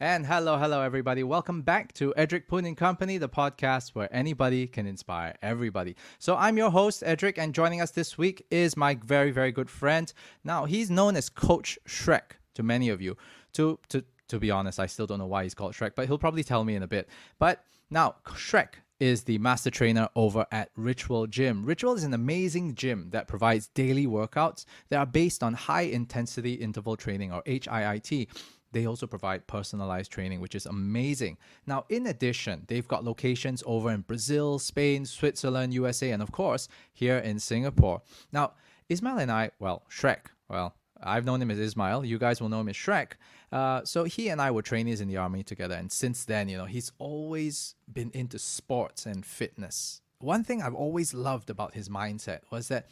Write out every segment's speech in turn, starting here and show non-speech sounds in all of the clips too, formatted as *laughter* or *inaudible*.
And hello, hello, everybody. Welcome back to Edric Poon and Company, the podcast where anybody can inspire everybody. So I'm your host, Edric, and joining us this week is my very, very good friend. Now, he's known as Coach Shrek to many of you. To, to, to be honest, I still don't know why he's called Shrek, but he'll probably tell me in a bit. But now, Shrek is the master trainer over at Ritual Gym. Ritual is an amazing gym that provides daily workouts that are based on high intensity interval training or HIIT. They also provide personalized training, which is amazing. Now, in addition, they've got locations over in Brazil, Spain, Switzerland, USA, and of course, here in Singapore. Now, Ismail and I, well, Shrek, well, I've known him as Ismail. You guys will know him as Shrek. Uh, so he and I were trainees in the army together, and since then, you know, he's always been into sports and fitness. One thing I've always loved about his mindset was that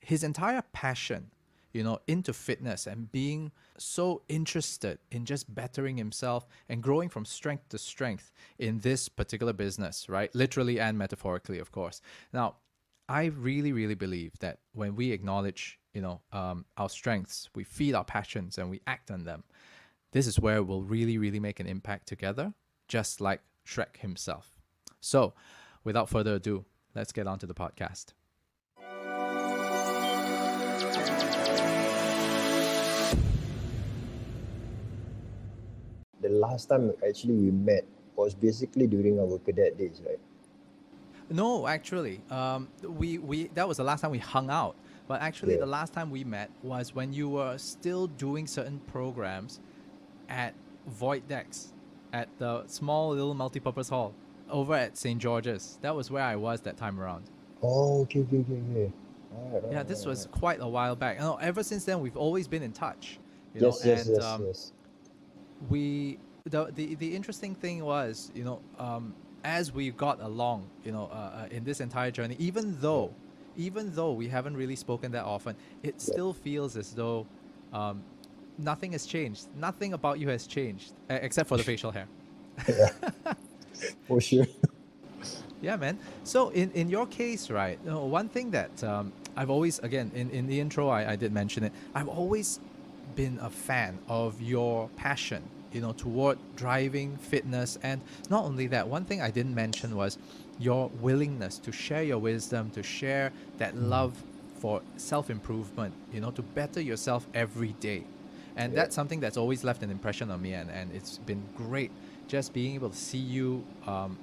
his entire passion you know, into fitness and being so interested in just bettering himself and growing from strength to strength in this particular business, right? Literally and metaphorically, of course. Now, I really, really believe that when we acknowledge, you know, um, our strengths, we feed our passions and we act on them. This is where we'll really, really make an impact together, just like Shrek himself. So, without further ado, let's get on to the podcast. The last time actually we met was basically during our cadet days, right? No, actually, um, we we that was the last time we hung out. But actually, Yeah. the last time we met was when you were still doing certain programs at Void Decks, at the small little multipurpose hall over at St. George's. That was where I was that time around. Oh, okay, okay, okay, okay. Alright, Yeah, this was alright. quite a while back. You know, ever since then, we've always been in touch. You Yes, know, yes, and yes, um, yes. We the, the the interesting thing was you know um, as we got along you know uh, uh, in this entire journey even though even though we haven't really spoken that often it still feels as though um, nothing has changed. Nothing about you has changed except for the facial hair. Yeah. *laughs* For sure. yeah man. So in in your case right you know, one thing that um, i've always again in, in the intro I, I did mention it. I've always been a fan of your passion you know toward driving fitness and not only that one thing i didn't mention was your willingness to share your wisdom to share that love for self-improvement you know to better yourself every day and Yeah. that's something that's always left an impression on me and, and it's been great just being able to see you um,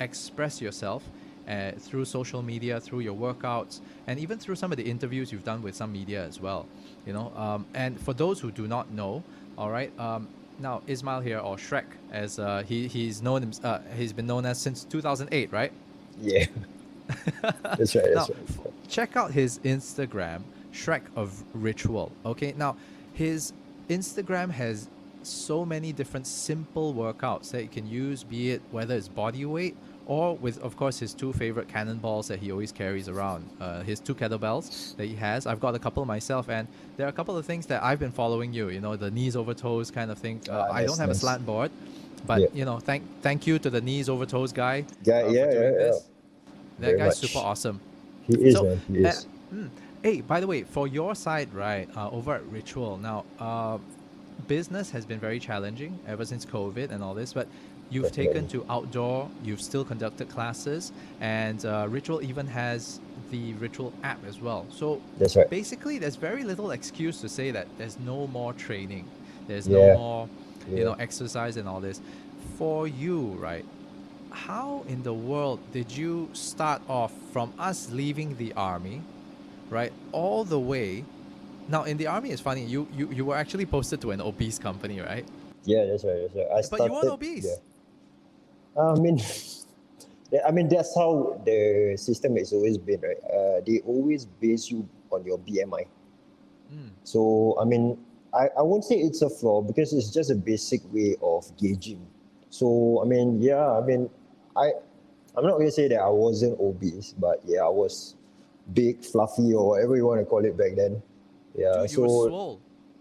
express yourself uh, through social media, through your workouts, and even through some of the interviews you've done with some media as well. You know, um, and for those who do not know, all right, um, now Ismail here or Shrek, as uh, he he's known him, uh, he's been known as since 2008, right? Yeah. *laughs* That's right, now, right. f- check out his Instagram, Shrek of Ritual. Okay, now his Instagram has so many different simple workouts that you can use, be it whether it's body weight or with, of course, his two favorite cannonballs that he always carries around. Uh, his two kettlebells that he has. I've got a couple myself, and there are a couple of things that I've been following you. You know, the knees over toes kind of thing. Uh, Ah, I don't have a slant board, but Yeah. you know, thank thank you to the knees over toes guy. Guy, uh, yeah, yeah, yeah. That Very guy's much. super awesome. He is, So, man. He uh, is. mm, hey, by the way, for your side, right, uh, over at Ritual, now, uh, business has been very challenging ever since COVID and all this, but you've taken to outdoor, you've still conducted classes, and uh, Ritual even has the Ritual app as well. So That's right. basically, there's very little excuse to say that there's no more training, there's Yeah. no more, you Yeah. know, exercise and all this. For you, right? How in the world did you start off from us leaving the army, right, all the way? Now in the army, it's funny. You you, you were actually posted to an obese company, right? Yeah, that's right, that's right. I But started, you weren't obese. Yeah. I mean, I mean that's how the system has always been, right? Uh, they always base you on your BMI. Mm. So I mean, I, I won't say it's a flaw because it's just a basic way of gauging. So I mean, yeah, I mean, I I'm not gonna say that I wasn't obese, but yeah, I was big, fluffy, or whatever you want to call it back then. Yeah, Dude, so you were swole.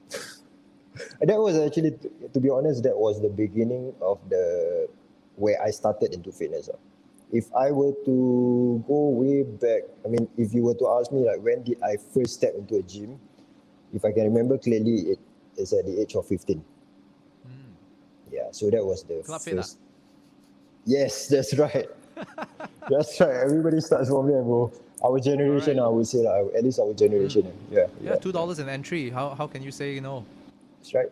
*laughs* that was actually, to be honest, that was the beginning of the where I started into fitness. ah. If I were to go way back, I mean, if you were to ask me like when did I first step into a gym, if I can remember clearly, it is at the age of fifteen. Mm. Yeah, so that was the Club Fit, ah? first. Yes, *laughs* that's right. *laughs* that's right. Everybody starts from there, bro. Our generation, I would say, like, at least our generation. Yeah, Yeah, two dollars an entry. How how can you say no? That's right.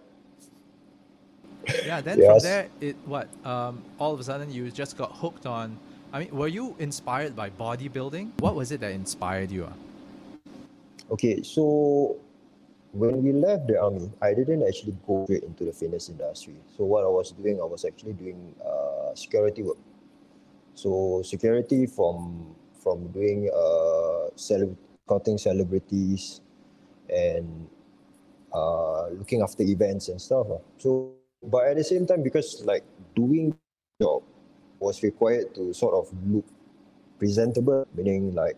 Yeah, then from there it what? Um all of a sudden you just got hooked on I mean, were you inspired by bodybuilding? What was it that inspired you? Okay, so when we left the army, I didn't actually go straight into the fitness industry. So what I was doing, I was actually doing uh, security work. So security from from doing uh, cele- scouting celebrities and uh, looking after events and stuff. ah. So, but at the same time, because like doing job was required to sort of look presentable, meaning like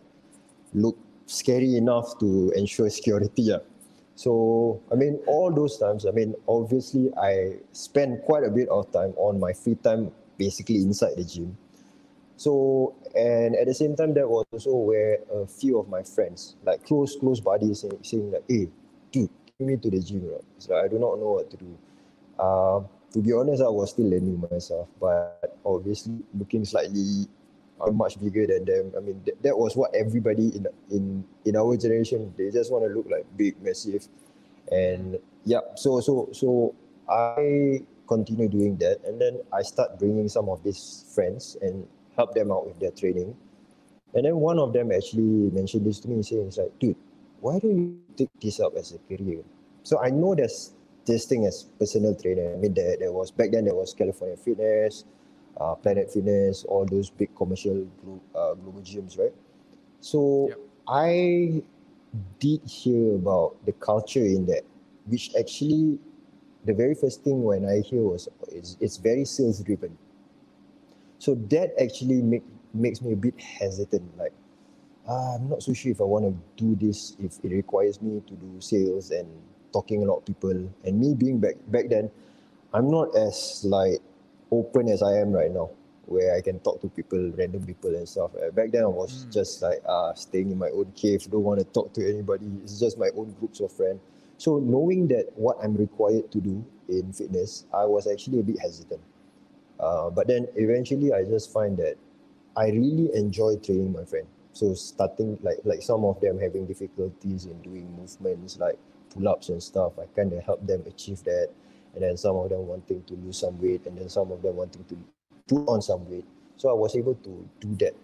look scary enough to ensure security. *laughs* Yeah. So, I mean, all those times, I mean, obviously, I spend quite a bit of time on my free time basically inside the gym. So, and at the same time, that was also where a few of my friends, like close, close buddies, saying, saying like, hey, dude, take me to the gym. Right? Like, I do not know what to do. Uh, to be honest, I was still learning myself, but obviously looking slightly much bigger than them. I mean, that, that was what everybody in in in our generation they just want to look like big, massive, and yeah. So so so I continue doing that, and then I start bringing some of these friends and help them out with their training. And then one of them actually mentioned this to me, saying, "It's like, dude, why don't you take this up as a career?" So I know there's this thing as personal trainer. I mean, there, there was back then there was California Fitness, uh, Planet Fitness, all those big commercial glo- uh, global gyms, right? So Yep. I did hear about the culture in that, which actually the very first thing when I hear was it's, it's very sales driven. So that actually make, makes me a bit hesitant. Like, ah, I'm not so sure if I want to do this, if it requires me to do sales and talking a lot of people. And me being back back then, I'm not as like open as I am right now, where I can talk to people, random people and stuff. Uh, back then, I was Mm. just like uh, staying in my own cave, don't want to talk to anybody. It's just my own groups of friends. So knowing that what I'm required to do in fitness, I was actually a bit hesitant. Uh, but then eventually, I just find that I really enjoy training my friend. So starting like like some of them having difficulties in doing movements like pull-ups and stuff, I kind of help them achieve that. And then some of them wanting to lose some weight, and then some of them wanting to put on some weight. So I was able to do that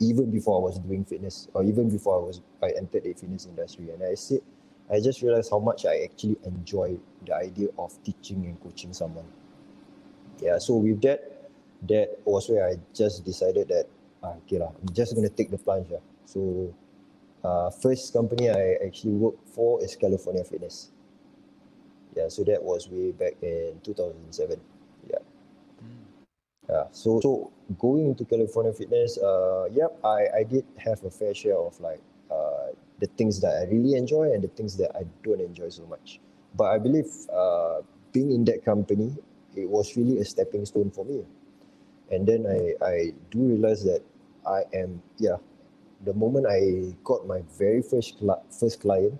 even before I was doing fitness, or even before I was I entered the fitness industry. And I said, I just realized how much I actually enjoy the idea of teaching and coaching someone. Yeah. So with that, that was where I just decided that ah, okay lah, I'm just gonna take the plunge. Yeah. So uh, first company I actually worked for is California Fitness. Yeah, so that was way back in 2007. Yeah. Mm. Yeah. So so going into California Fitness, uh, yep, I I did have a fair share of like uh the things that I really enjoy and the things that I don't enjoy so much. But I believe uh being in that company, it was really a stepping stone for me. And then I I do realize that I am yeah, the moment I got my very first first client,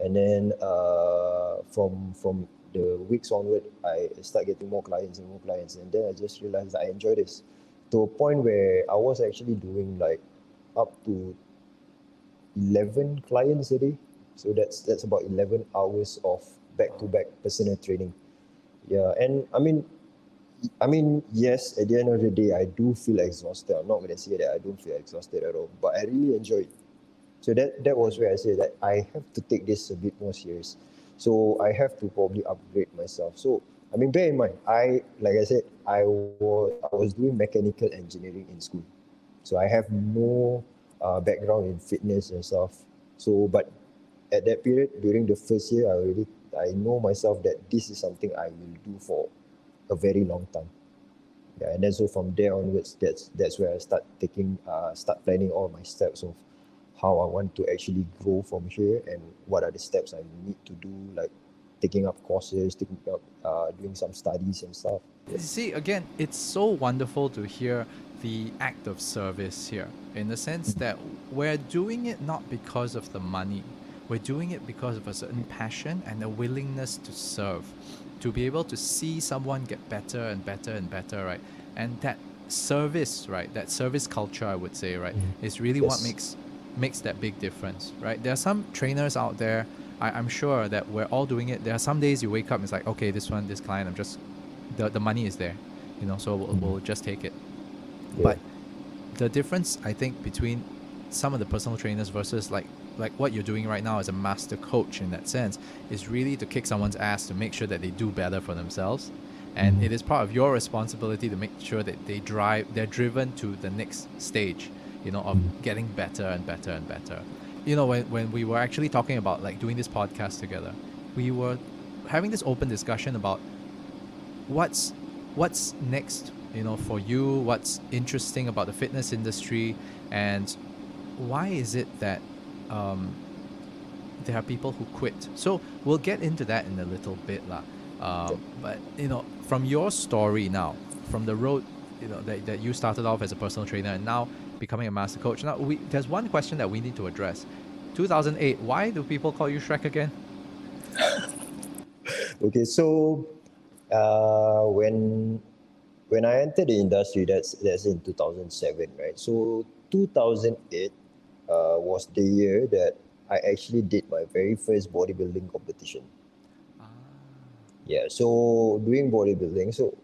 and then uh from from the weeks onward, I start getting more clients and more clients, and then I just realized I enjoy this to a point where I was actually doing like up to 11 clients a day. So that's that's about 11 hours of back-to-back personal training. Yeah, and I mean, I mean, yes, at the end of the day, I do feel exhausted. I'm not going to say that I don't feel exhausted at all, but I really enjoy it. So that that was where I said that I have to take this a bit more serious. So I have to probably upgrade myself. So I mean, bear in mind, I like I said, I was I was doing mechanical engineering in school, so I have no uh, background in fitness and stuff. So, but at that period during the first year, I already I know myself that this is something I will do for a very long time. Yeah, and then so from there onwards, that's that's where I start taking uh start planning all my steps of how I want to actually grow from here and what are the steps I need to do, like taking up courses, taking up uh doing some studies and stuff. You See, again, it's so wonderful to hear the act of service here in the sense that we're doing it not because of the money, we're doing it because of a certain passion and a willingness to serve. To be able to see someone get better and better and better, right? And that service, right? That service culture, I would say, right, Mm. is really what makes makes that big difference, right? There are some trainers out there. I, I'm sure that we're all doing it. There are some days you wake up and it's like, okay, this one, this client, I'm just the the money is there, you know, so we'll, Mhm. we'll just take it. Yeah. But the difference, I think, between some of the personal trainers versus like like what you're doing right now as a master coach in that sense is really to kick someone's ass to make sure that they do better for themselves and Mhm. it is part of your responsibility to make sure that they drive they're driven to the next stage you know of Mhm. getting better and better and better you know when, when we were actually talking about like doing this podcast together we were having this open discussion about what's what's next you know for you what's interesting about the fitness industry and why is it that um, there are people who quit so we'll get into that in a little bit lah. Um, but you know from your story now from the road you know that, that you started off as a personal trainer and now becoming a master coach now we there's one question that we need to address 2008 why do people call you shrek again *laughs* Okay, so uh, when when I entered the industry, that's that's in 2007, right? So 2008 uh, was the year that I actually did my very first bodybuilding competition. Yeah, so doing bodybuilding. So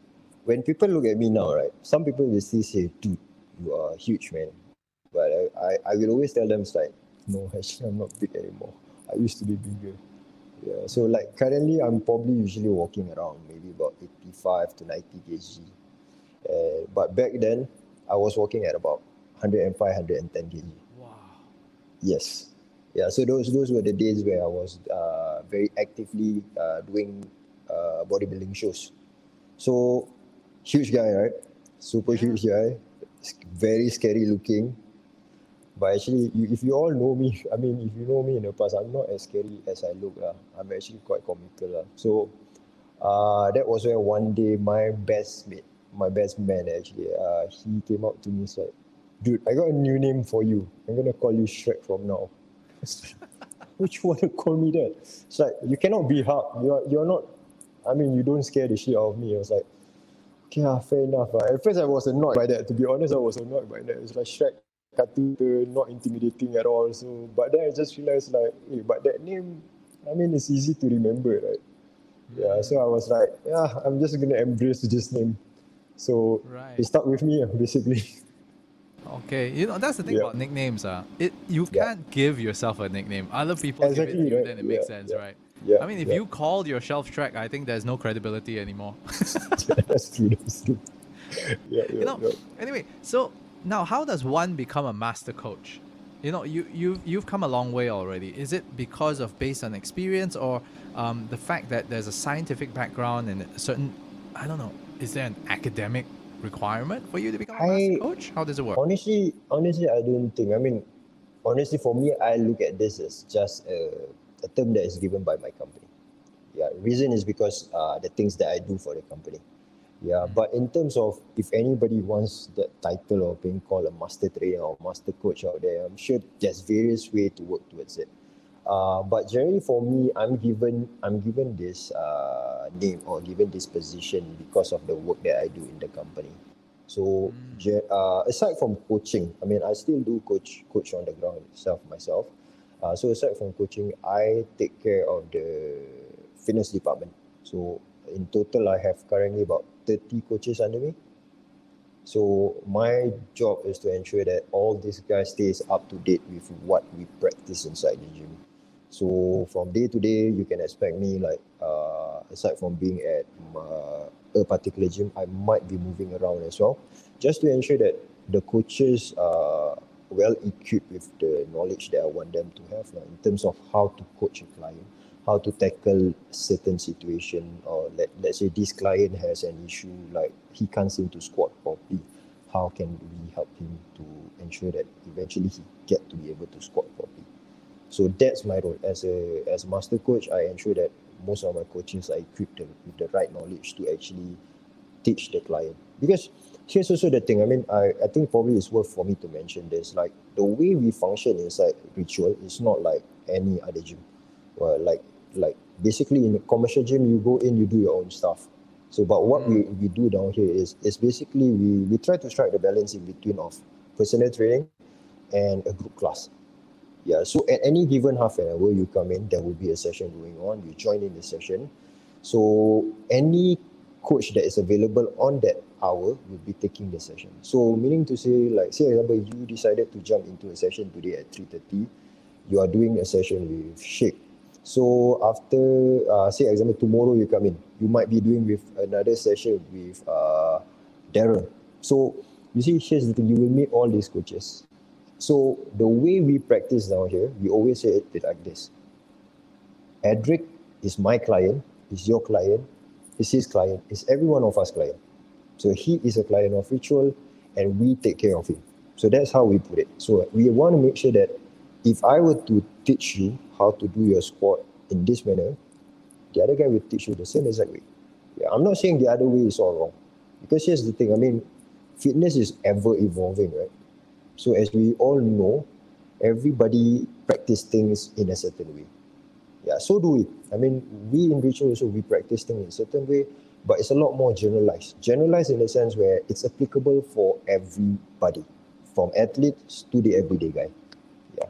when people look at me now, right, some people will still say, dude, you are huge, man. But I, I, I will always tell them, it's like, no, *laughs* actually, I'm not big anymore. I used to be bigger. Yeah, so like currently, I'm probably usually walking around maybe about 85 to 90 kg. Uh, but back then, I was walking at about 105, 110 kg. Yes. Yeah. So those those were the days where I was uh, very actively uh, doing uh, bodybuilding shows. So huge guy, right? Super Yeah. huge guy. Very scary looking. But actually, you, if you all know me, *laughs* I mean, if you know me in the past, I'm not as scary as I look. lah. I'm actually quite comical. lah. So uh, that was where one day my best mate, my best man actually, uh, he came up to me and said, dude, I got a new name for you. I'm gonna call you Shrek from now. *laughs* You want to call me that? It's like you cannot be Hulk. You're you're not. I mean, you don't scare the shit out of me. I was like, okay, ah, fair enough. ah." At first, I was annoyed by that. To be honest, I was annoyed by that. It's like Shrek, cartoon, not intimidating at all. So, but then I just realized like, hey, but that name, I mean, it's easy to remember, right? Yeah. So I was like, yeah, I'm just gonna embrace this name. So right it stuck with me, *laughs* basically. Okay, you know that's the thing Yeah. about nicknames. Uh, it you Yeah. can't give yourself a nickname. Other people give it to you, right. then it makes sense, right? Yeah. I mean, if you called yourself Shrek, I think there's no credibility anymore. *laughs* that's true. That's true. *laughs* Yeah, yeah, you know. Anyway, so now how does one become a master coach? You know, you you you've come a long way already. Is it because of based on experience or um, the fact that there's a scientific background and a certain I don't know, is there an academic requirement for you to become a master coach? How does it work? Honestly, honestly, I don't think. I mean, honestly, for me, I look at this as just a, a term that is given by my company. Yeah, reason is because uh, the things that I do for the company. Yeah, Mm. but in terms of if anybody wants that title of being called a master trainer or master coach out there, I'm sure there's various way to work towards it. Uh, but generally for me, I'm given I'm given this uh, name or given this position because of the work that I do in the company. So Mm. uh, aside from coaching, I mean, I still do coach coach on the ground itself myself. Uh, so aside from coaching, I take care of the fitness department. So in total, I have currently about 30 coaches under me. So my job is to ensure that all these guys stays up to date with what we practice inside the gym. So from day to day, you can expect me like uh, aside from being at uh, a particular gym, I might be moving around as well, just to ensure that the coaches are well equipped with the knowledge that I want them to have like, in terms of how to coach a client, how to tackle certain situation, or let let's say this client has an issue like he can't seem to squat properly. How can we help him to ensure that eventually he get to be able to squat properly? So that's my role as a as a master coach. I ensure that most of my coaches are equipped with the right knowledge to actually teach the client. Because here's also the thing. I mean, I, I think probably it's worth for me to mention this. Like the way we function inside ritual is not like any other gym. Well, like like basically in a commercial gym, you go in, you do your own stuff. So, but what we, mm. we do down here is is basically we, we try to strike the balance in between of personal training and a group class. Yeah, so at any given half an hour you come in, there will be a session going on. You join in the session. So any coach that is available on that hour will be taking the session. So meaning to say, like say example, you decided to jump into a session today at 3.30, you are doing a session with Shrek. So after, uh, say example, tomorrow you come in, you might be doing with another session with uh, Darren. So you see, here's the thing, you will meet all these coaches. So the way we practice down here, we always say it like this. Edric is my client, is your client, is his client, is every one of us client. So he is a client of ritual and we take care of him. So that's how we put it. So we want to make sure that if I were to teach you how to do your squat in this manner, the other guy will teach you the same exact way. Yeah, I'm not saying the other way is all wrong. Because here's the thing, I mean, fitness is ever evolving, right? So as we all know, everybody practice things in a certain way. Yeah, so do we. I mean, we in ritual also we practice things in a certain way, but it's a lot more generalized. Generalized in the sense where it's applicable for everybody, from athletes to the everyday guy. Yeah.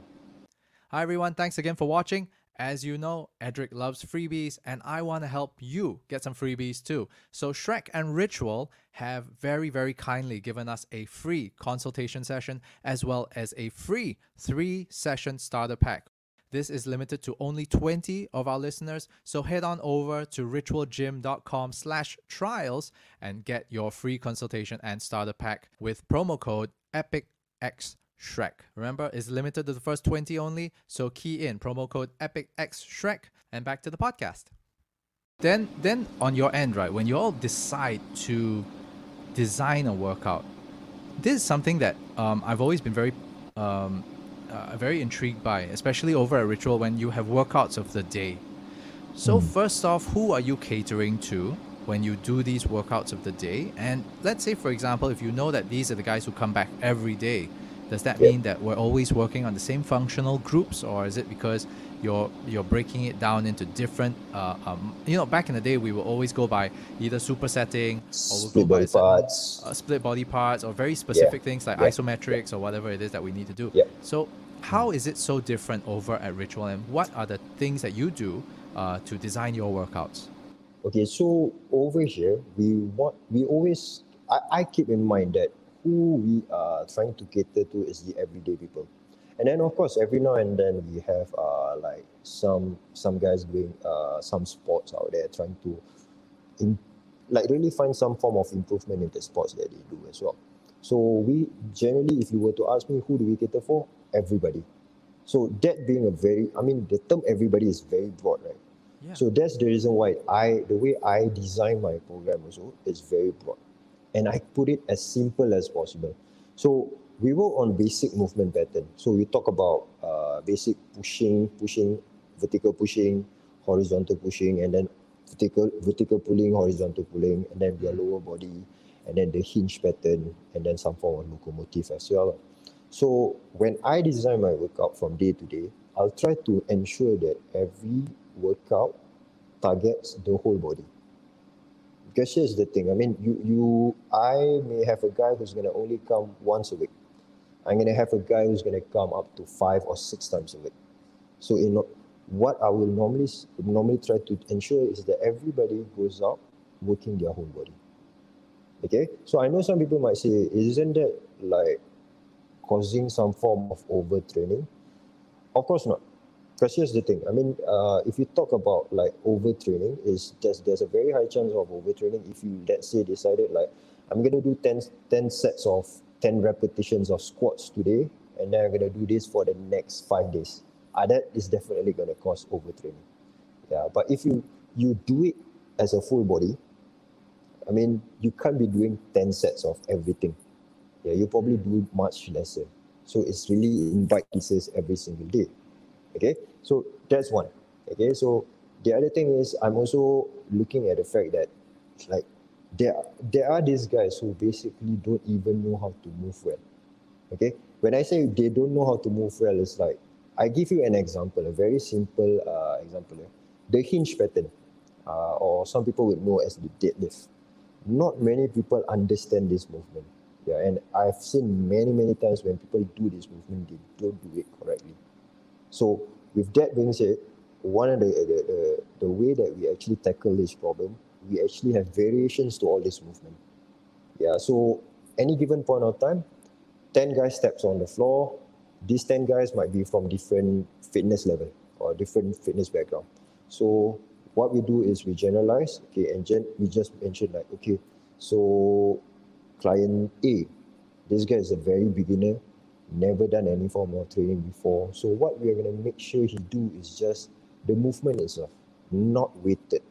Hi everyone, thanks again for watching. As you know, Edric loves freebies and I want to help you get some freebies too. So Shrek and Ritual have very, very kindly given us a free consultation session as well as a free three session starter pack. This is limited to only 20 of our listeners, so head on over to ritualgym.com slash trials and get your free consultation and starter pack with promo code EPICX Shrek. Remember, it's limited to the first 20 only, so key in promo code EPICX Shrek and back to the podcast. Then then on your end, right, when you all decide to design a workout, this is something that um, I've always been very um, uh, very intrigued by, especially over at Ritual when you have workouts of the day. So first off, who are you catering to when you do these workouts of the day? And let's say, for example, if you know that these are the guys who come back every day, does that Yeah. mean that we're always working on the same functional groups, or is it because you're you're breaking it down into different? Uh, um, you know, back in the day, we will always go by either supersetting or we'll Split body parts. uh, split body parts, or very specific things like Yeah. isometrics or whatever it is that we need to do. Yeah. So, how is it so different over at Ritual, and what are the things that you do uh, to design your workouts? Okay, so over here we want we always I, I keep in mind that who we are trying to cater to is the everyday people. And then of course every now and then we have uh like some some guys doing uh some sports out there trying to in, like really find some form of improvement in the sports that they do as well. So we generally if you were to ask me who do we cater for? Everybody. So that being a very I mean the term everybody is very broad, right? Yeah. So that's the reason why I the way I design my program also is very broad. And I put it as simple as possible. So we work on basic movement pattern. So we talk about uh, basic pushing, pushing, vertical pushing, horizontal pushing, and then vertical vertical pulling, horizontal pulling, and then your lower body, and then the hinge pattern, and then some form of locomotive as well. So when I design my workout from day to day, I'll try to ensure that every workout targets the whole body. Because here's the thing, I mean, you, you, I may have a guy who's gonna only come once a week. I'm gonna have a guy who's gonna come up to five or six times a week. So in o- what I will normally normally try to ensure is that everybody goes out working their whole body. Okay, so I know some people might say, isn't that like causing some form of overtraining? Of course not. Because here's the thing. I mean, uh, if you talk about like overtraining, is there's there's a very high chance of overtraining if you let's say decided like I'm gonna do 10, 10 sets of ten repetitions of squats today, and then I'm gonna do this for the next five days. Uh, that is definitely gonna cause overtraining. Yeah, but if you you do it as a full body, I mean, you can't be doing 10 sets of everything. Yeah, you probably do much lesser. So it's really in bite pieces every single day. Okay, so that's one. Okay, so the other thing is I'm also looking at the fact that like there there are these guys who basically don't even know how to move well. Okay, when I say they don't know how to move well, it's like I give you an example, a very simple uh, example. eh. the hinge pattern, uh, or some people would know as the deadlift. Not many people understand this movement. Yeah, and I've seen many, many times when people do this movement, they don't do it correctly. So with that being said, one of the, the, the, the way that we actually tackle this problem, we actually have variations to all this movement. Yeah, so any given point of time, 10 guys steps on the floor. These 10 guys might be from different fitness level or different fitness background. So what we do is we generalize, okay, and gen- we just mention like, okay, so client A, this guy is a very beginner, never done any form of training before. So what we are going to make sure he do is just the movement itself, not weighted.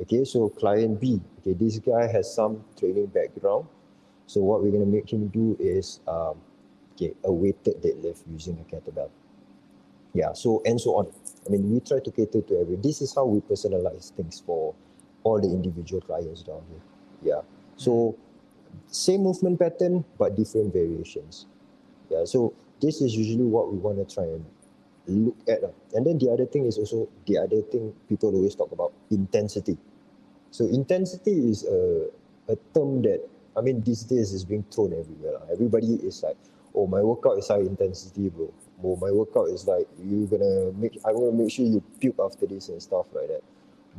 Okay, so client B, okay, this guy has some training background. So what we're going to make him do is um, okay, a weighted deadlift using a kettlebell. Yeah, so and so on. I mean, we try to cater to every. This is how we personalize things for all the individual clients down here. Yeah, so same movement pattern but different variations. Yeah, so this is usually what we want to try and look at. Uh. And then the other thing is also the other thing people always talk about intensity. So intensity is a, a term that I mean these days is being thrown everywhere. Uh. Everybody is like, oh my workout is high intensity, bro. Oh my workout is like you're gonna make I'm gonna make sure you puke after this and stuff like that.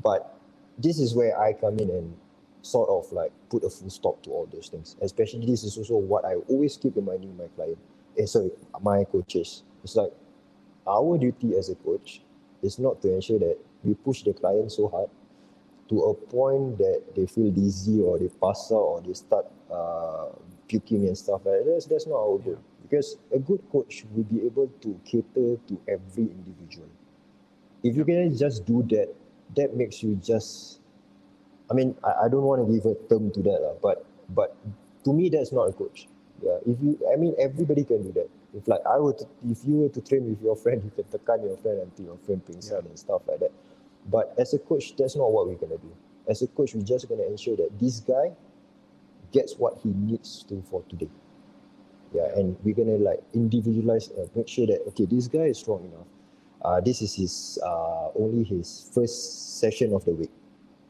But this is where I come in and sort of like put a full stop to all those things. Especially this is also what I always keep reminding my client. Eh, sorry, my coaches. It's like our duty as a coach is not to ensure that we push the client so hard to a point that they feel dizzy or they pass out or they start uh, puking and stuff like that. That's, that's not our goal. Because a good coach will be able to cater to every individual. If you can just do that, that makes you just I mean, I, I don't want to give a term to that, but but to me, that's not a coach. Yeah, if you, I mean, everybody can do that. If like I were to, if you were to train with your friend, *laughs* you can tekan your friend until your friend pings out and stuff like that. But as a coach, that's not what we're gonna do. As a coach, we're just gonna ensure that this guy gets what he needs to for today. Yeah, and we're gonna like individualize, uh, make sure that okay, this guy is strong enough. Uh, this is his uh, only his first session of the week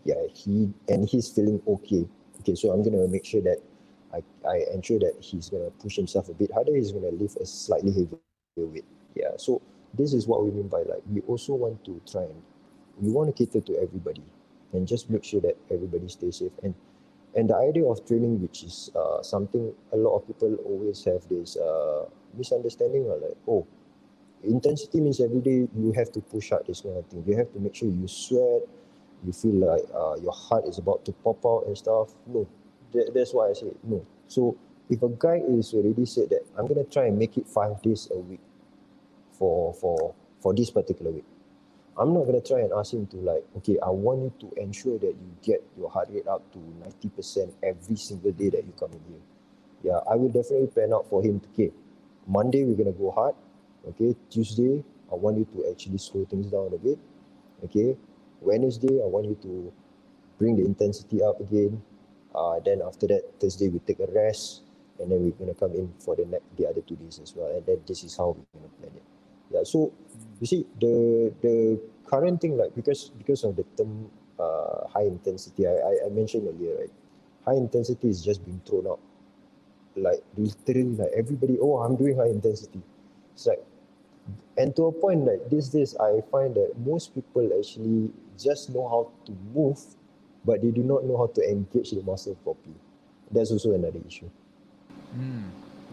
yeah he and he's feeling okay okay so i'm gonna make sure that i i ensure that he's gonna push himself a bit harder he's gonna lift a slightly heavier weight. Yeah so this is what we mean by like we also want to try and we want to cater to everybody and just make sure that everybody stays safe. And and the idea of training which is uh, something a lot of people always have this uh, misunderstanding or like oh intensity means every day you have to push out this kind of thing. You have to make sure you sweat you feel like uh, your heart is about to pop out and stuff. No, that, that's why I say no. So if a guy is already said that I'm gonna try and make it five days a week for for for this particular week, I'm not gonna try and ask him to like, okay, I want you to ensure that you get your heart rate up to ninety percent every single day that you come in here. Yeah, I will definitely plan out for him. To, okay, Monday we're gonna go hard. Okay, Tuesday I want you to actually slow things down a bit. Okay, Wednesday, I want you to bring the intensity up again. Uh, then after that, Thursday, we take a rest. And then we're to come in for the next, the other two days as well. And then this is how we're to plan it. Yeah, so you see, the the current thing, like, because because of the term uh, high intensity, I, I, I mentioned earlier, right? High intensity is just being thrown out. Like, literally, like, everybody, oh, I'm doing high intensity. It's like, and to a point like these days i find that most people actually just know how to move but they do not know how to engage the muscle properly that's also another issue mm.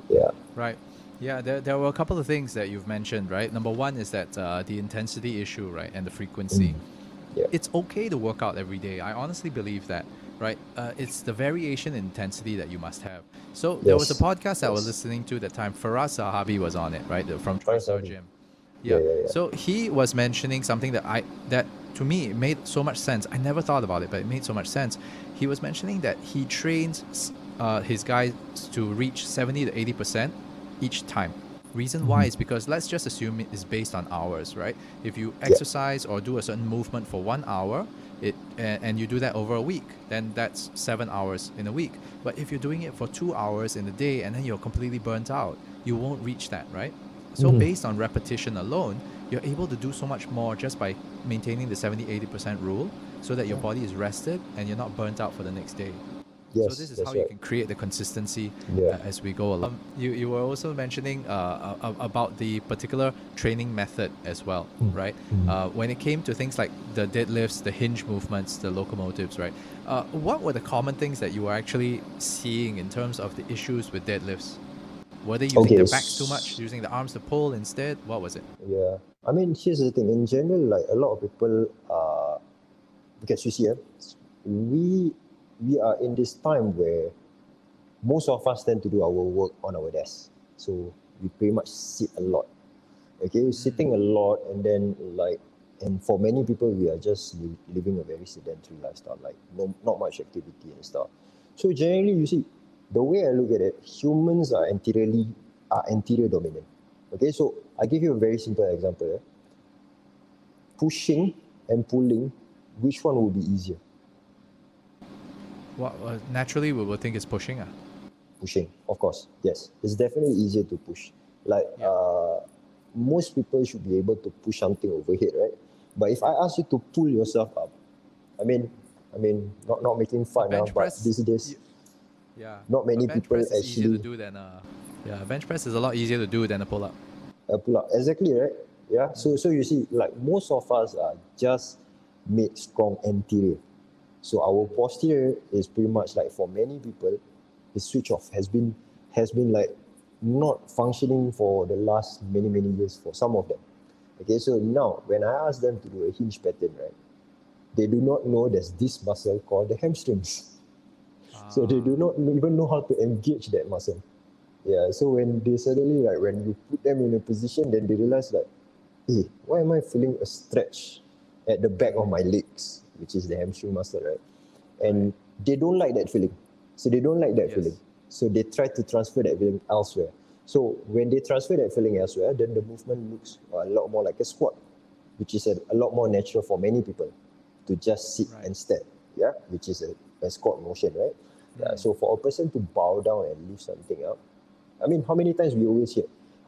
yeah right yeah there, there were a couple of things that you've mentioned right number one is that uh, the intensity issue right and the frequency mm. yeah. it's okay to work out every day i honestly believe that right? Uh, it's the variation in intensity that you must have. So yes. there was a podcast yes. I was listening to that time. Firas Zahabi was on it, right? From TriStar Gym. Yeah. Yeah, yeah, yeah. So he was mentioning something that I that to me made so much sense. I never thought about it, but it made so much sense. He was mentioning that he trains uh, his guys to reach 70 to 80 percent each time. Reason mm-hmm. why is because let's just assume it is based on hours, right? If you exercise or do a certain movement for one hour, it and, and you do that over a week then that's seven hours in a week but if you're doing it for two hours in a day and then you're completely burnt out you won't reach that right so mm-hmm. based on repetition alone you're able to do so much more just by maintaining the 70 80% rule so that your body is rested and you're not burnt out for the next day. Yes, so this is how you right. can create the consistency Yeah. uh, as we go along. Um, you, you were also mentioning uh, about the particular training method as well, Mm. right? Mm. Uh, when it came to things like the deadlifts, the hinge movements, the locomotives, right? Uh, what were the common things that you were actually seeing in terms of the issues with deadlifts? Were they using Okay, their backs too much, using the arms to pull instead? What was it? Yeah, I mean, here's the thing. In general, like a lot of people, uh, because you see, eh, we we are in this time where most of us tend to do our work on our desk. So we pretty much sit a lot. Okay, we're sitting a lot, and then like, and for many people, we are just li- living a very sedentary lifestyle, like no not much activity and stuff. So generally, you see, the way I look at it, humans are anteriorly are anterior dominant. Okay, so I give you a very simple example. eh. Pushing and pulling, which one will be easier? What uh, naturally we would think is pushing. Uh. Pushing, of course. Yes, it's definitely easier to push. Like Yeah. uh, most people should be able to push something overhead, right? But if I ask you to pull yourself up, I mean, I mean, not not making fun now, bench but these days, y- Yeah. Not many people press is to actually- do than a yeah. Bench press is a lot easier to do than a pull up. a pull up. Exactly, right? Yeah. So so you see, like most of us are just made strong anterior. So our posterior is pretty much like for many people, the switch off has been has been like not functioning for the last many many years for some of them. Okay, so now when I ask them to do a hinge pattern, right, they do not know there's this muscle called the hamstrings. So they do not even know how to engage that muscle. Yeah, so when they suddenly like when you put them in a position, then they realize like, hey, why am I feeling a stretch at the back of my legs, which is the hamstring muscle, right? And they don't like that feeling. So they don't like that Yes. feeling. So they try to transfer that feeling elsewhere. So when they transfer that feeling elsewhere, then the movement looks a lot more like a squat, which is a, a lot more natural for many people to just sit Right. and stare, yeah, which is a, a squat motion, right? Yeah, Mm. so for a person to bow down and lift something up, I mean, how many times we always hear,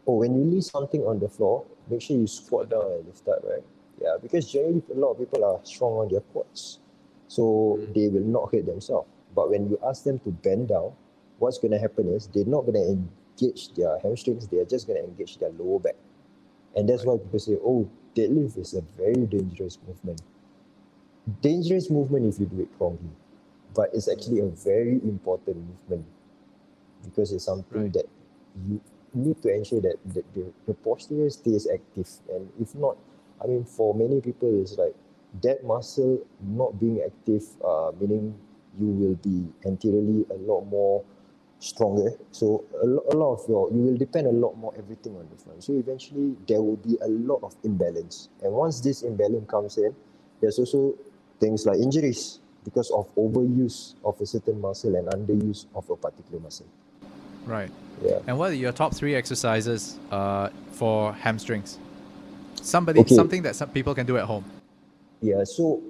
oh, when you leave something on the floor, make sure you squat down and lift up, right? Yeah, because generally a lot of people are strong on their quads, so Mm. they will not hurt themselves. But when you ask them to bend down, what's going to happen is they're not going to engage their hamstrings, they're just going to engage their lower back. And that's why people say, oh, deadlift is a very dangerous movement. Dangerous movement if you do it wrongly, but it's actually a very important movement because it's something Right. that you need to ensure that the, the, the posterior stays active. And if not, I mean, for many people, it's like that muscle not being active, uh, meaning you will be anteriorly a lot more stronger. So a, lo- a lot of your, you will depend a lot more everything on the front. So eventually there will be a lot of imbalance. And once this imbalance comes in, there's also things like injuries because of overuse of a certain muscle and underuse of a particular muscle. Right. Yeah. And what are your top three exercises uh, for hamstrings? Somebody, Okay. something that some people can do at home. Yeah, so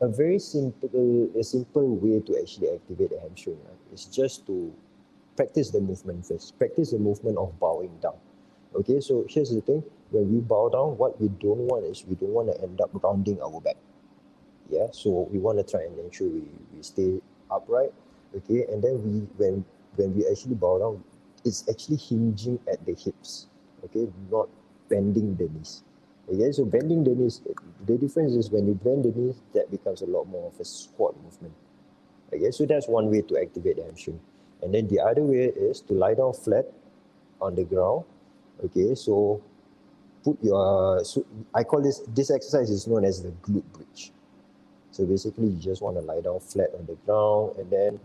a very simple, a simple way to actually activate the hamstring right, is just to practice the movement first. Practice the movement of bowing down. Okay, so here's the thing: when we bow down, what we don't want is we don't want to end up rounding our back. Yeah, so we want to try and ensure we, we stay upright. Okay, and then we when when we actually bow down, it's actually hinging at the hips. Okay, not bending the knees. Okay, so bending the knees, the difference is when you bend the knees, that becomes a lot more of a squat movement. Okay, so that's one way to activate the hamstring. And then the other way is to lie down flat on the ground. Okay, so put your, so I call this, this exercise is known as the glute bridge. So basically, you just want to lie down flat on the ground and then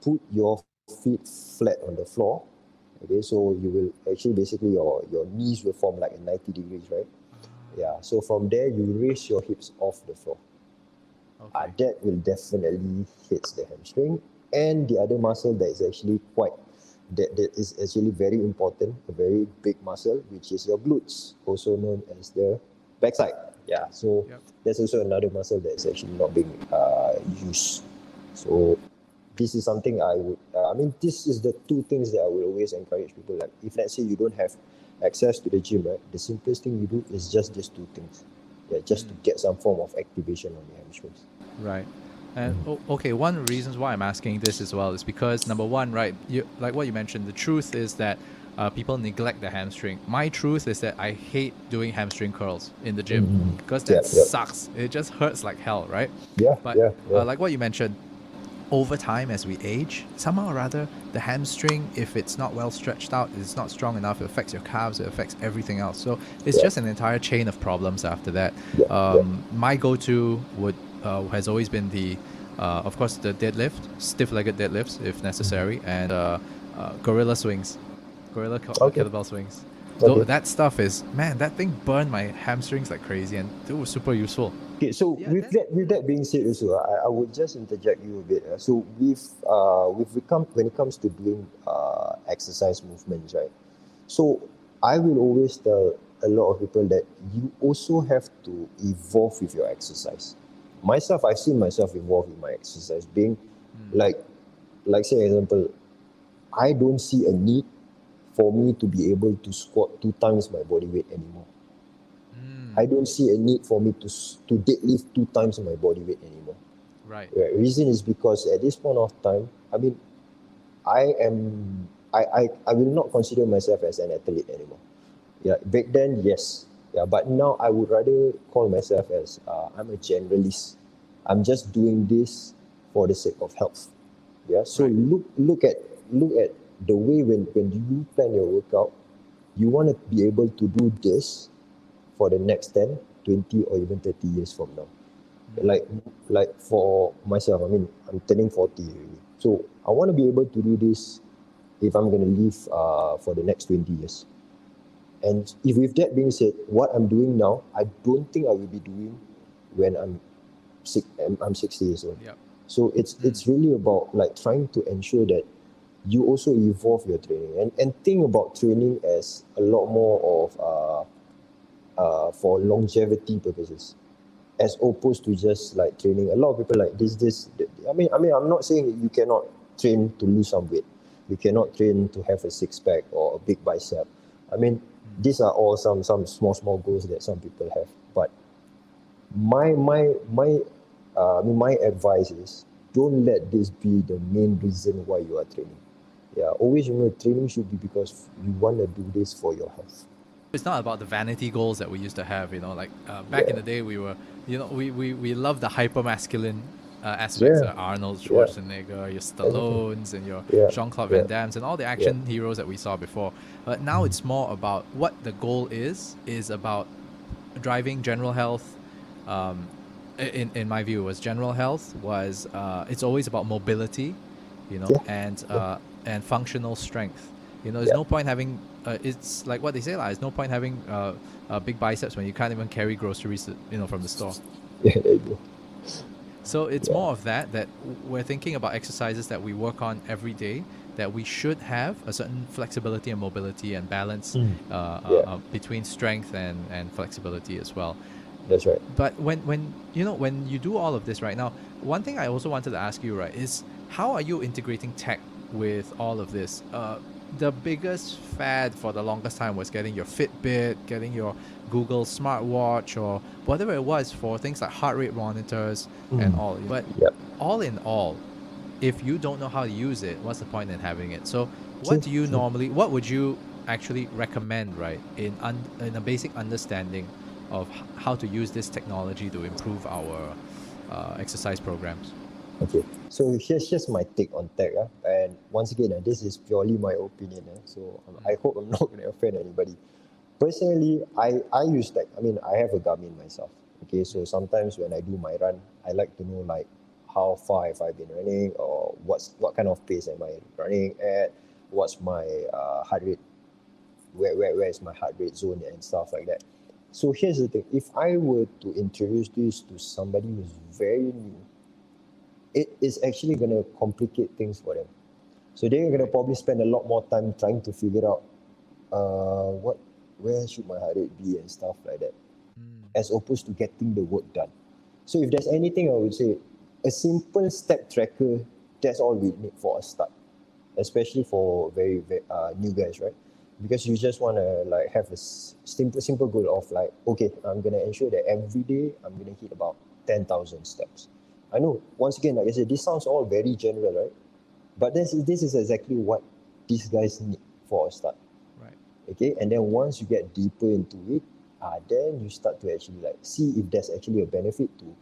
put your feet flat on the floor. Okay, so you will actually basically your, your knees will form like a 90 degrees, right? Yeah, so from there you raise your hips off the floor. Okay. Uh, that will definitely hits the hamstring and the other muscle that is actually quite that, that is actually very important, a very big muscle, which is your glutes, also known as the backside. Yeah, so Yep. there's also another muscle that is actually not being uh, used. So this is something I would, uh, I mean, this is the two things that I will always encourage people. Like, if let's say you don't have access to the gym, right, the simplest thing you do is just these two things. Yeah, just to get some form of activation on your hamstrings. Right. And o- okay, one of reasons why I'm asking this as well is because number one, right, you like what you mentioned. The truth is that uh, people neglect the hamstring. My truth is that I hate doing hamstring curls in the gym Mhm. because Yeah, that yeah. sucks. It just hurts like hell, right? Yeah, But yeah, yeah. Uh, like what you mentioned, over time as we age, somehow or rather, the hamstring, if it's not well stretched out, it's not strong enough, it affects your calves, it affects everything else. So it's Yeah. just an entire chain of problems after that. Yeah, yeah. Um, My go-to would uh, has always been the, uh, of course, the deadlift, stiff-legged deadlifts if necessary, and uh, uh, gorilla swings, gorilla co- Okay. kettlebell swings. Though Okay. that stuff is man, that thing burned my hamstrings like crazy, and it was super useful. Okay, so Yeah, with that- that with that being said, also I, I would just interject you a bit. uh, So with uh with we come when it comes to doing uh exercise movements, right? So I will always tell a lot of people that you also have to evolve with your exercise. Myself, I've seen myself evolve with my exercise, being Mm. like like say example, I don't see a need for me to be able to squat two times my body weight anymore. Mm, I don't see a need for me to to deadlift two times my body weight anymore. right. The reason is because at this point of time, I mean, I am I, I, I will not consider myself as an athlete anymore. Yeah, back then, yes. Yeah, but now I would rather call myself as uh, I'm a generalist. I'm just doing this for the sake of health. Yeah. So Right. look look at look at the way when, when you plan your workout, you want to be able to do this for the next 10, 20, or even 30 years from now. Like like for myself i mean i'm turning 40 already. So i want to be able to do this if i'm going to live uh, for the next 20 years. And if with that being said what i'm doing now i don't think i will be doing when i'm six i'm, I'm 60 years old. Yep. so it's it's really about like trying to ensure that you also evolve your training and and think about training as a lot more of uh uh for longevity purposes as opposed to just like training. A lot of people like this, this. I mean, I mean, I'm not saying you cannot train to lose some weight. You cannot train to have a six pack or a big bicep. I mean, these are all some some small small goals that some people have. But my my my, uh, I mean, my advice is don't let this be the main reason why you are training. Yeah, always remember training should be because you want to do this for your health. It's not about the vanity goals that we used to have, you know. Like uh, back in the day, we were, you know, we we, we love the hyper masculine uh, aspects. Yeah. Uh, Arnold Yeah. Schwarzenegger, your Stallones, and your Yeah. Jean Claude Yeah. Van Damme's, and all the action heroes that we saw before. But now it's more about what the goal is. Is about driving general health. Um, in in my view, was general health was uh, it's always about mobility, you know, Yeah. and uh, and functional strength. You know, there's Yeah. no point having. Uh, it's like what they say, like, there's no point having uh, uh, big biceps when you can't even carry groceries, you know, from the store. Yeah, there you go. So it's Yeah. more of that that we're thinking about exercises that we work on every day that we should have a certain flexibility and mobility and balance Mm. uh, uh, Yeah. uh, between strength and, and flexibility as well. That's right. But when, when you know when you do all of this right now, one thing I also wanted to ask you right is how are you integrating tech with all of this? Uh, the biggest fad for the longest time was getting your Fitbit, getting your Google smartwatch, or whatever it was for things like heart rate monitors and Mm. all. But Yep. all in all, if you don't know how to use it, what's the point in having it? So, what do you normally? What would you actually recommend, right, in un, in a basic understanding of how to use this technology to improve our uh, exercise programs? Okay, so here's just my take on tech. Uh, and once again, uh, this is purely my opinion. Uh, so um, I hope I'm *laughs* not going to offend anybody. Personally, I, I use tech. I mean, I have a Garmin myself. Okay, so sometimes when I do my run, I like to know like how far have I been running or what's what kind of pace am I running at, what's my uh, heart rate, where, where, where is my heart rate zone and stuff like that. So here's the thing: if I were to introduce this to somebody who's very new, it is actually going to complicate things for them. So they're going to probably spend a lot more time trying to figure out uh, what, where should my heart rate be and stuff like that, Mm, as opposed to getting the work done. So if there's anything, I would say a simple step tracker. That's all we need for a start, especially for very, very uh, new guys, right? because you just want to like have a simple simple goal of like okay i'm going to ensure that every day i'm going to hit about 10000 steps i know once again like i said this sounds all very general right but this is this is exactly what these guys need for a start Right. okay and then once you get deeper into it uh, then you start to actually like see if there's actually a benefit to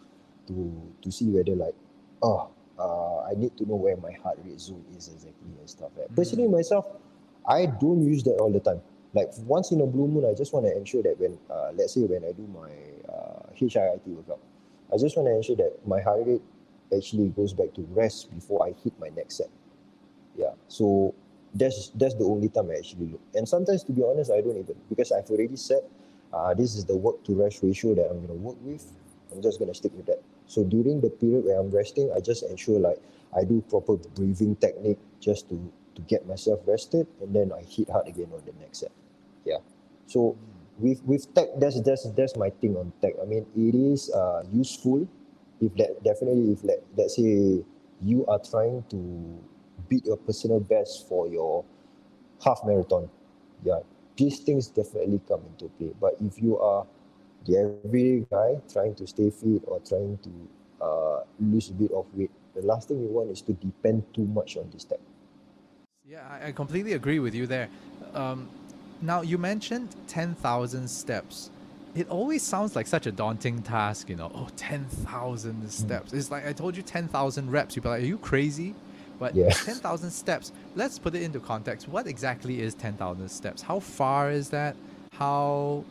to to see whether like oh uh, i need to know where my heart rate zone is exactly and stuff like that. personally myself i don't use that all the time like once in a blue moon i just want to ensure that when uh, let's say when i do my uh, HIIT workout i just want to ensure that my heart rate actually goes back to rest before i hit my next set. Yeah so that's that's the only time i actually look. And sometimes to be honest i don't even because i've already said uh, this is the work to rest ratio that i'm going to work with. I'm just going to stick with that. So during the period where i'm resting i just ensure like i do proper breathing technique just to to get myself rested and then i hit hard again on the next set. Yeah. So with with tech that's that's that's my thing on tech. I mean it is uh useful if that definitely if let let's say you are trying to beat your personal best for your half marathon. Yeah these things definitely come into play. But if you are the everyday guy trying to stay fit or trying to uh, lose a bit of weight the last thing you want is to depend too much on this tech. Yeah, I, I completely agree with you there. Um, now, you mentioned 10,000 steps. It always sounds like such a daunting task, you know. Oh, 10,000 steps. It's like I told you 10,000 reps. You'd be like, are you crazy? But Yeah. *laughs* 10,000 steps, let's put it into context. What exactly is 10,000 steps? How far is that? How,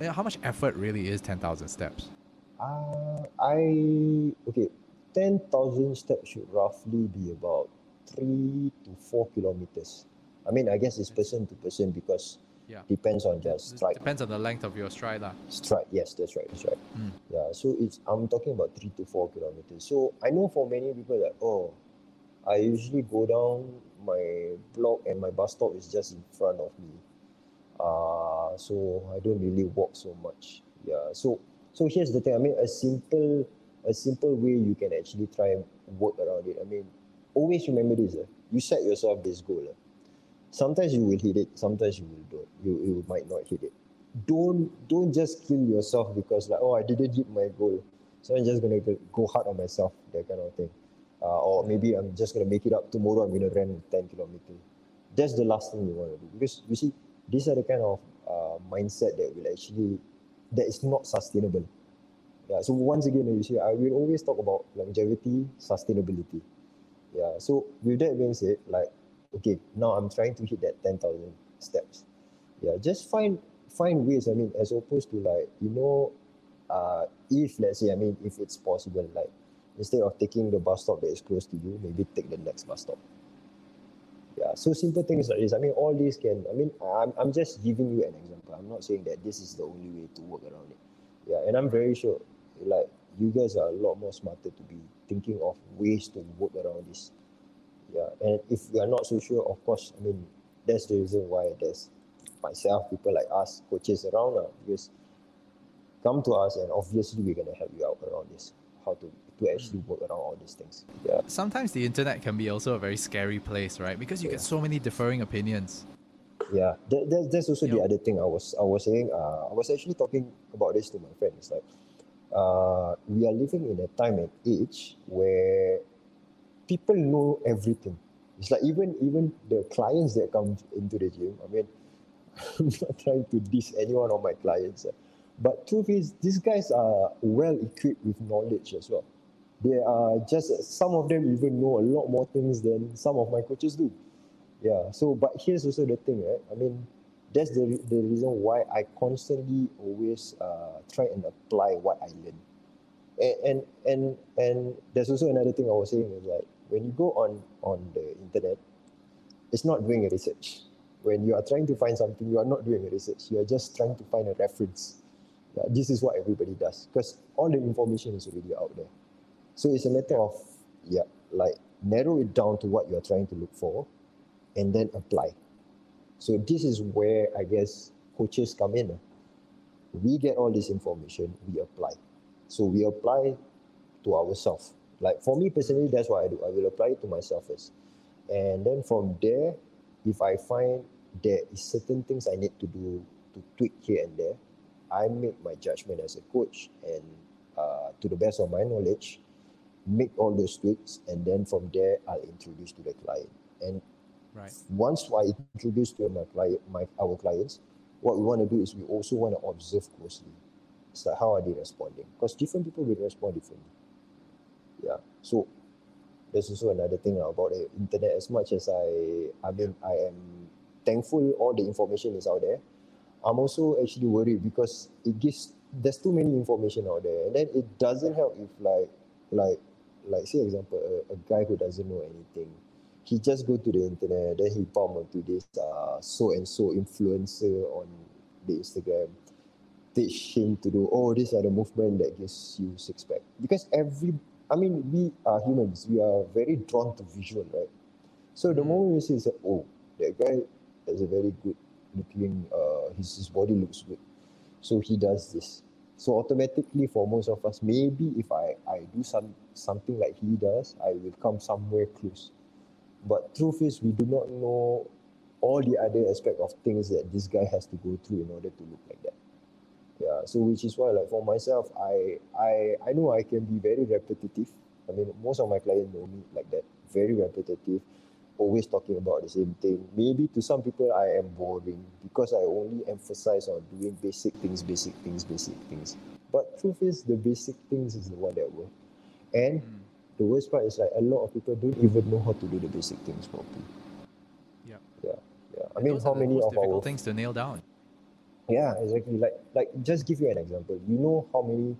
yeah, how much effort really is 10,000 steps? Uh, I okay, ten thousand steps should roughly be about three to four kilometers. I mean, I guess it's person to person because Yeah. depends on It stride. depends on the length of your stride. lah. Stride, yes, that's right, that's right. Mm. Yeah, so it's I'm talking about three to four kilometers. So I know for many people that oh, I usually go down my block and my bus stop is just in front of me. Uh so I don't really walk so much. Yeah. So so here's the thing. I mean a simple a simple way you can actually try and work around it. I mean, always remember this. Uh, you set yourself this goal. Uh. Sometimes you will hit it, sometimes you will don't. You you might not hit it. Don't don't just kill yourself because like oh I didn't hit my goal. So I'm just gonna go hard on myself, that kind of thing. Uh, or maybe I'm just gonna make it up tomorrow. I'm gonna run 10 kilometers. That's the last thing you want to do because you see, these are the kind of uh, mindset that will actually that is not sustainable. Yeah. So once again, you see, I will always talk about longevity, sustainability. Yeah. So with that being said, like, okay, now I'm trying to hit that ten thousand steps. Yeah. Just find find ways. I mean, as opposed to like you know, uh, if let's say I mean, if it's possible, like instead of taking the bus stop that is close to you, maybe take the next bus stop. Yeah, so simple things like this. I mean, all these can. I mean, I'm I'm just giving you an example. I'm not saying that this is the only way to work around it. Yeah, and I'm very sure, like you guys are a lot more smarter to be thinking of ways to work around this. Yeah, and if you are not so sure, of course, I mean, that's the reason why there's myself, people like us, coaches around now, because come to us and obviously we're gonna help you out around this, how to to actually work around all these things. Yeah. Sometimes the internet can be also a very scary place, right? Because you get so many differing opinions. Yeah, that, that, that's also the other thing I was I was saying. Uh, I was actually talking about this to my friends like, uh, we are living in a time and age where people know everything. It's like even even the clients that come into the gym. I mean, *laughs* I'm not trying to diss anyone of my clients, uh, but truth is, these guys are well equipped with knowledge as well. They are just some of them even know a lot more things than some of my coaches do. Yeah. So, but here's also the thing, right? I mean, that's the the reason why I constantly always uh, try and apply what I learn. And, and and and there's also another thing I was saying is like when you go on on the internet, it's not doing a research. When you are trying to find something, you are not doing a research. You are just trying to find a reference. Yeah, this is what everybody does because all the information is already out there. So it's a matter of yeah, like narrow it down to what you're trying to look for, and then apply. So this is where I guess coaches come in. We get all this information, we apply. So we apply to ourselves. Like for me personally, that's what I do. I will apply it to myself first. And then from there, if I find there is certain things I need to do to tweak here and there. I make my judgment as a coach and uh, to the best of my knowledge, make all those tweaks and then from there I'll introduce to the client. And Right. once I introduce to my client, my our clients, what we want to do is we also want to observe closely. It's like how are they responding? Because different people will respond differently. Yeah. So there's also another thing about the internet. As much as I, I mean, I am thankful all the information is out there. I'm also actually worried because it gives there's too many information out there, and then it doesn't help if like like like say example a, a guy who doesn't know anything, he just go to the internet, then he bump onto this uh so and so influencer on the Instagram, teach him to do oh these are the movement that gives you six pack because every I mean we are humans. We are very drawn to visual right? So the Mm. moment we see that oh that guy has a very good looking uh his, his body looks good. So he does this. So automatically for most of us maybe if I I do some something like he does I will come somewhere close. But truth is we do not know all the other aspect of things that this guy has to go through in order to look like that yeah so which is why like for myself i i i know i can be very repetitive i mean most of my clients know me like that very repetitive always talking about the same thing maybe to some people i am boring because i only emphasize on doing basic things basic things basic things but truth is the basic things is the one that work and Mm. the worst part is like a lot of people don't even know how to do the basic things properly Yep. yeah yeah i And mean how many of difficult our things to nail down. Yeah, exactly. Like like just give you an example. You know how many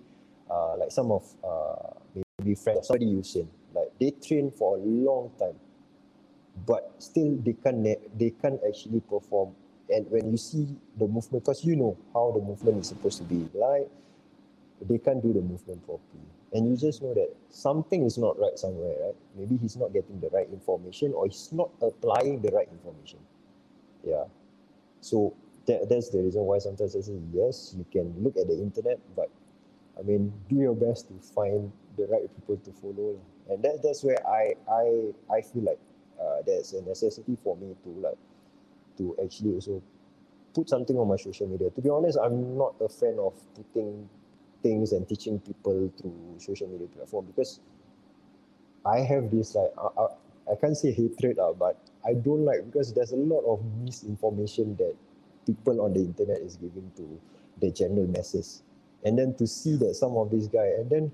uh like some of uh maybe friends somebody you seen like they train for a long time, but still they can't they can't actually perform. And when you see the movement, because you know how the movement is supposed to be, like they can't do the movement properly. And you just know that something is not right somewhere, right? Maybe he's not getting the right information or he's not applying the right information. Yeah. So that, that's the reason why sometimes I say yes, you can look at the internet, but I mean, do your best to find the right people to follow, and that that's where I I I feel like uh, there's a necessity for me to like to actually also put something on my social media. To be honest, I'm not a fan of putting things and teaching people through social media platform because I have this like I, I, I can't say hatred uh, but I don't like because there's a lot of misinformation that people on the internet is giving to the general masses and then to see that some of these guys, and then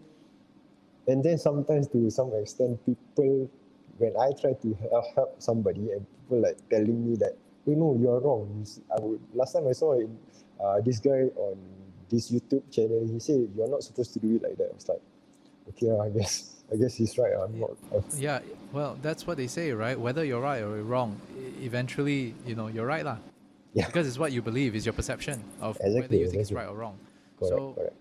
and then sometimes to some extent people when I try to help, help somebody and people like telling me that you know you're wrong I would last time I saw it, uh, this guy on this YouTube channel he said you're not supposed to do it like that I was like okay I guess I guess he's right I'm not *laughs* Yeah, well, that's what they say, right? Whether you're right or you're wrong, eventually, you know, you're right, lah. Yeah. Because it's what you believe is your perception of whether you think it's right or wrong. correct so, correct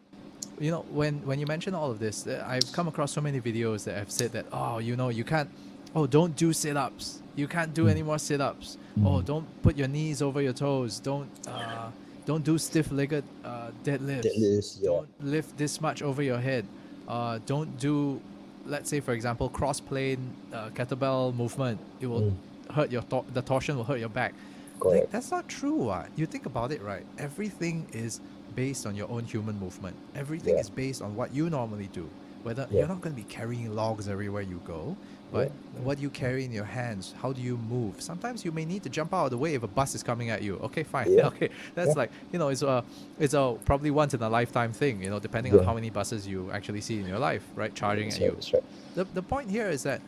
you know, when when you mention all of this, uh, I've come across so many videos that have said that, oh, you know, you can't, oh, don't do sit-ups. You can't do Mm. any more sit-ups. Oh, Mm. don't put your knees over your toes. Don't uh, don't do stiff-legged uh, deadlifts. Deadlifts, yeah. Don't lift this much over your head. Uh, don't do, let's say, for example, cross-plane uh, kettlebell movement. It will Mm. hurt your tor- the torsion will hurt your back. Like, that's not true. What you think about it, right? Everything is based on your own human movement. Everything Yeah. is based on what you normally do. Whether Yeah. you're not going to be carrying logs everywhere you go, but what you carry in your hands, how do you move? Sometimes you may need to jump out of the way if a bus is coming at you. Okay, fine. Yeah. *laughs* Okay, that's Yeah. like you know, it's a it's a probably once in a lifetime thing. You know, depending on how many buses you actually see in your life, right? Charging that's at right, you right the, the point here is that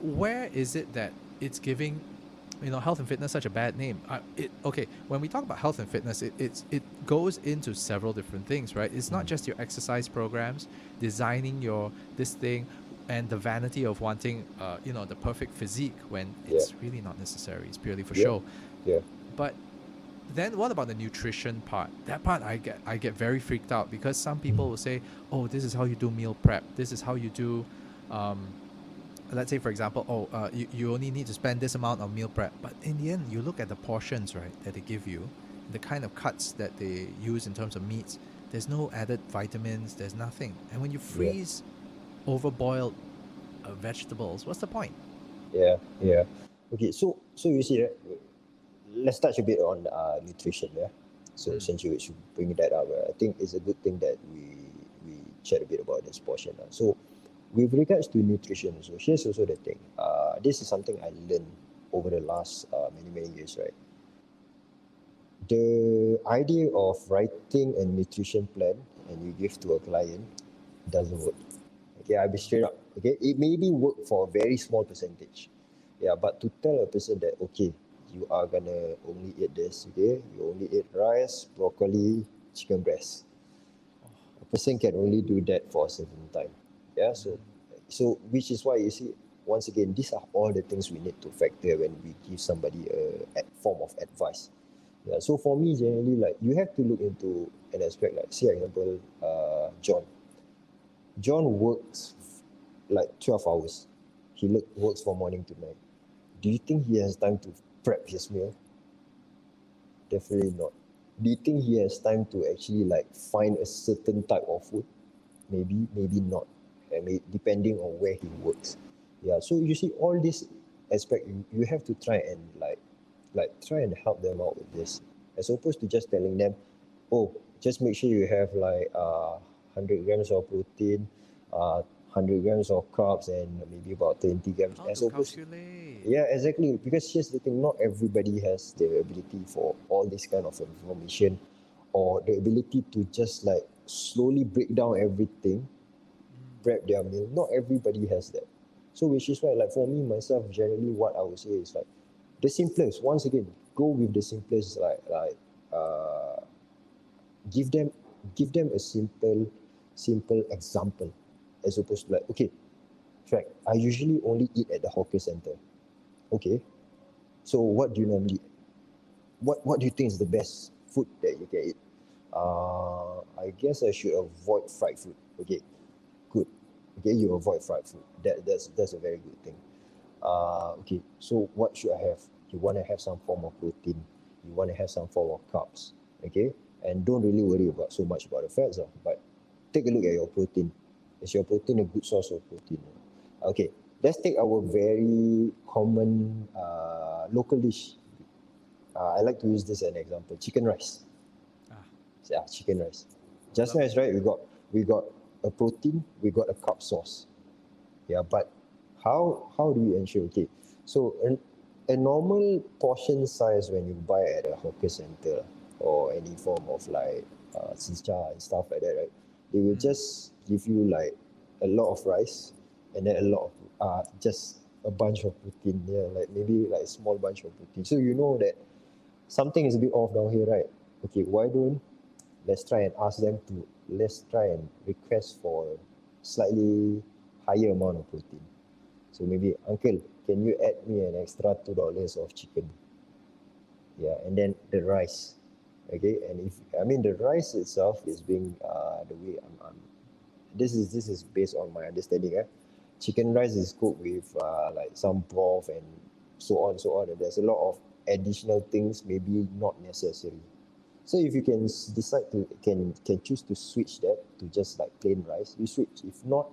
where is it that it's giving you know health and fitness such a bad name uh, it okay when we talk about health and fitness it, it's it goes into several different things right it's not Mm. just your exercise programs designing your this thing and the vanity of wanting uh, you know the perfect physique when Yeah. it's really not necessary it's purely for Yeah. show yeah but then what about the nutrition part? That part I get I get very freaked out because some people Mm. will say, "Oh, this is how you do meal prep. This is how you do." Um, let's say, for example, oh, uh, you, you only need to spend this amount on meal prep. But in the end, you look at the portions, right, that they give you, the kind of cuts that they use in terms of meats. There's no added vitamins. There's nothing. And when you freeze overboiled uh, vegetables, what's the point? Yeah, yeah. Okay, so so you see, right, let's touch a bit on uh, nutrition. Yeah. So Mm. since you should bring that up, I think it's a good thing that we we chat a bit about this portion. Uh. So with regards to nutrition, so here's also the thing. Uh, this is something I learned over the last uh, many many years, right? The idea of writing a nutrition plan and you give to a client doesn't work. Okay, I'll be straight up. Okay, it maybe work for a very small percentage. Yeah, but to tell a person that okay, you are gonna only eat this, okay? You only eat rice, broccoli, chicken breast. A person can only do that for a certain time. Yeah, so so which is why you see once again these are all the things we need to factor when we give somebody a, a form of advice. Yeah, so for me generally like you have to look into an aspect like say example uh John. John works like 12 hours. He look, works from morning to night. Do you think he has time to prep his meal? Definitely not. Do you think he has time to actually like find a certain type of food? Maybe, maybe not. I mean, depending on where he works. Yeah. So you see, all this aspect you, you have to try and like, like try and help them out with this, as opposed to just telling them, oh, just make sure you have like uh, 100 grams of protein, uh, 100 grams of carbs, and maybe about 20 grams. How as opposed calculate? yeah, exactly. Because here's the thing: not everybody has the ability for all this kind of information, or the ability to just like slowly break down everything, prep their meal. Not everybody has that. So, which is why, like for me myself, generally, what I would say is like the simplest. Once again, go with the simplest. Like like uh, give them give them a simple simple example, as opposed to like okay, fact. I usually only eat at the hawker center. Okay. So what do you normally? What what do you think is the best food that you can eat? Uh, I guess I should avoid fried food. Okay. Okay, you avoid fried food. That that's that's a very good thing. Uh, okay. So what should I have? You want to have some form of protein. You want to have some form of carbs. Okay. And don't really worry about so much about the fats. Uh, but take a look at your protein. Is your protein a good source of protein? Okay, let's take our very common uh, local dish. Uh, I like to use this as an example: chicken rice. Ah. Yeah, chicken rice. Just nice, right? We got we got a protein, we got a carb source. Yeah, but how how do we ensure? Okay, so an, a normal portion size when you buy at a hawker center or any form of like uh, zi char and stuff like that, right? They will just give you like a lot of rice and then a lot of uh just a bunch of protein yeah like maybe like a small bunch of protein so you know that something is a bit off down here right okay why don't let's try and ask them to let's try and request for slightly higher amount of protein. So maybe uncle can you add me an extra two dollars of chicken? Yeah and then the rice. Okay and if i mean the rice itself is being uh the way i'm, I'm this is this is based on my understanding eh? chicken rice is cooked with uh, like some broth and so on so on. And there's a lot of additional things maybe not necessary so if you can decide to can can choose to switch that to just like plain rice you switch. If not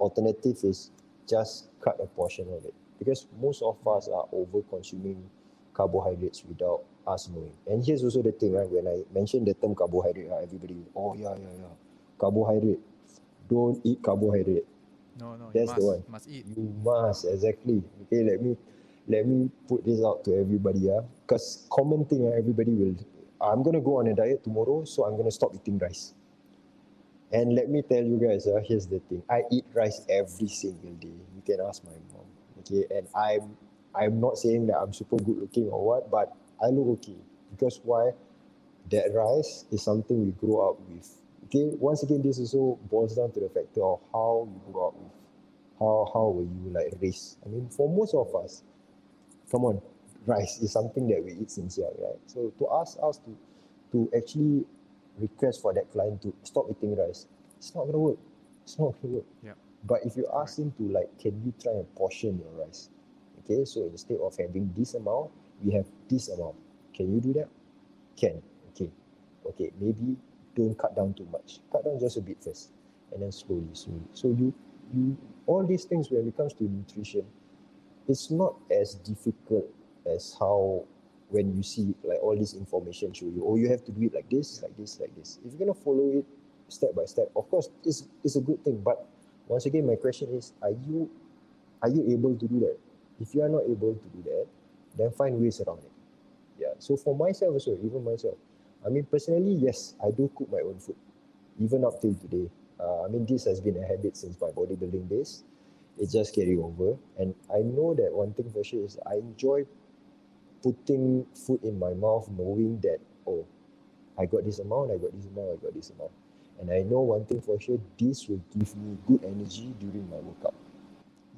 alternative is just cut a portion of it. Because most of us are over consuming carbohydrates without us knowing. And here's also the thing right when i mention the term carbohydrate right, everybody oh yeah yeah yeah. Carbohydrate. Don't eat carbohydrate. No, no, That's you the must, one. must eat. you must exactly. Okay let me let me put this out to everybody yeah. Because common thing everybody will i'm gonna go on a diet tomorrow so i'm gonna stop eating rice. And let me tell you guys uh, here's the thing. I eat rice every single day. You can ask my mom okay? And i'm i'm not saying that i'm super good looking or what but i look okay. Because why? That rice is something we grow up with okay? Once again this also boils down to the factor of how you grow up with how how were you like raised i mean for most of us come on rice is something that we eat since young right? So to ask us to to actually request for that client to stop eating rice it's not to work. It's not to work. Yeah. but if you ask him to like can you try and portion your rice? Okay so instead of having this amount we have this amount. Can you do that? Can. Okay. Okay maybe don't cut down too much. Cut down just a bit first and then slowly slowly. So you you all these things when it comes to nutrition it's not as difficult as how when you see like all this information show you, oh, you have to do it like this, like this, like this. If you're gonna follow it step by step, of course, it's it's a good thing. But once again, my question is, are you are you able to do that? If you are not able to do that, then find ways around it. Yeah. So for myself also, even myself, I mean personally, yes, I do cook my own food, even up till today. Uh, I mean, this has been a habit since my bodybuilding days. It just carry over, and I know that one thing for sure is I enjoy putting food in my mouth, knowing that oh, I got this amount, I got this amount, I got this amount, and I know one thing for sure: this will give me good energy during my workout.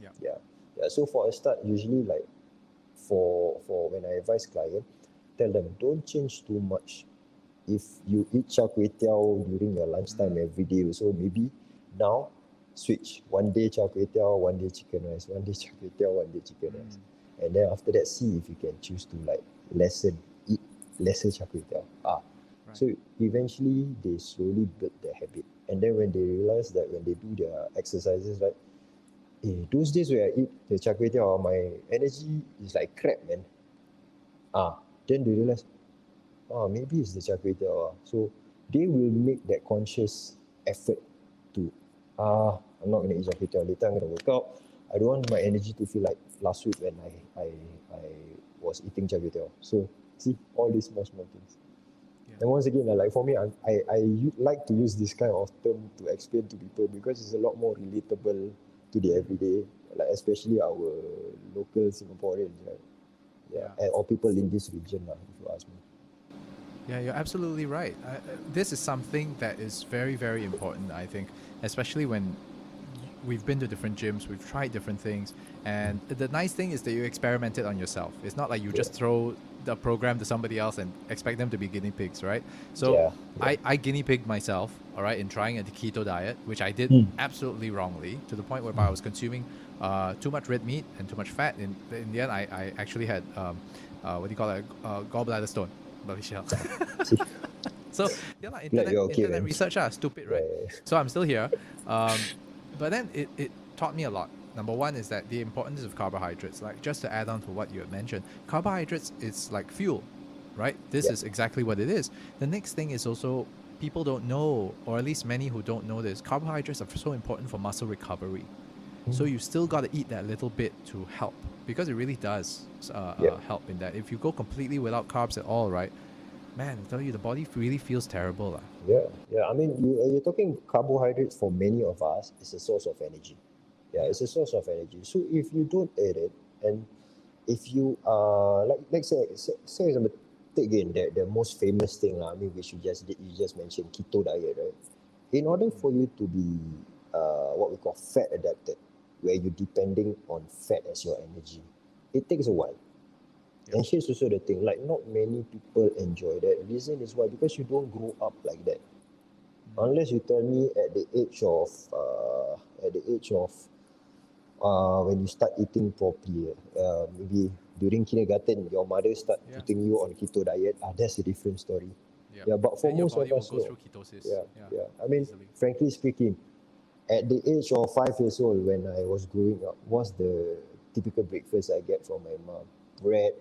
Yeah. Yeah. Yeah. So for a start, usually like for for when I advise client, tell them don't change too much. If you eat char kway teow during your lunchtime mm-hmm. every day, so maybe now switch one day char kway teow, one day chicken rice, one day char kway teow, one day chicken rice, mm. And then after that see if you can choose to like lessen eat lesser char kway teow. Ah, Right. so eventually they slowly build their habit, and then when they realize that when they do their exercises, right, eh, those days where I eat the char kway teow, my energy is like crap, man. Ah, then they realize, ah, maybe it's the char kway teow. ah." So they will make that conscious effort to, ah, I'm not gonna eat char kway teow. Later I'm gonna work out. I don't want my energy to feel like last week when I I I was eating char kway teow. So see all these small small things. Yeah. And once again, like for me, I I like to use this kind of term to explain to people because it's a lot more relatable to the everyday, like especially our local Singaporeans, right? Yeah, Yeah. or people in this region, if you ask me. Yeah, you're absolutely right. This is something that is very, very important, I think, especially when we've been to different gyms, we've tried different things, and the nice thing is that you experimented on yourself. It's not like you just throw the program to somebody else and expect them to be guinea pigs, right? So Yeah, I, I guinea pigged myself, all right, in trying a keto diet, which I did Mm. absolutely wrongly to the point whereby I was consuming uh, too much red meat and too much fat. In, in the end, I, I actually had, um, uh, what do you call it, uh, gallbladder stone. *laughs* *laughs* So yeah, like internet, internet research are stupid, right? Yeah, yeah, So I'm still here. Um, but then it, it taught me a lot. Number one is that the importance of carbohydrates. Like just to add on to what you had mentioned, carbohydrates is like fuel, right? This Yeah. is exactly what it is. The next thing is also people don't know, or at least many who don't know this, carbohydrates are so important for muscle recovery. So Mm. you still got to eat that little bit to help because it really does uh, Yeah. uh, help in that. If you go completely without carbs at all, right, man, I tell you, the body really feels terrible. lah. Yeah, yeah. I mean, you, uh, you're talking carbohydrates for many of us is a source of energy. Yeah, it's a source of energy. So if you don't eat it, and if you are like, let's say, say, say example, take again the, the most famous thing, lah, I mean, which you just did, you just mentioned keto diet, right? In order for you to be uh, what we call fat adapted, where you're depending on fat as your energy, it takes a while. Yeah. And here's also the thing, like not many people enjoy that. Reason is why because you don't grow up like that. Unless you tell me at the age of uh, at the age of uh, when you start eating properly, uh, maybe during kindergarten, your mother start Yeah. putting you on keto diet. Ah, that's a different story. Yeah. Yeah, but for your most of us, no. ketosis. Yeah, yeah. I mean, easily. frankly speaking, at the age of five years old, when I was growing up, what's the typical breakfast I get from my mom? Bread.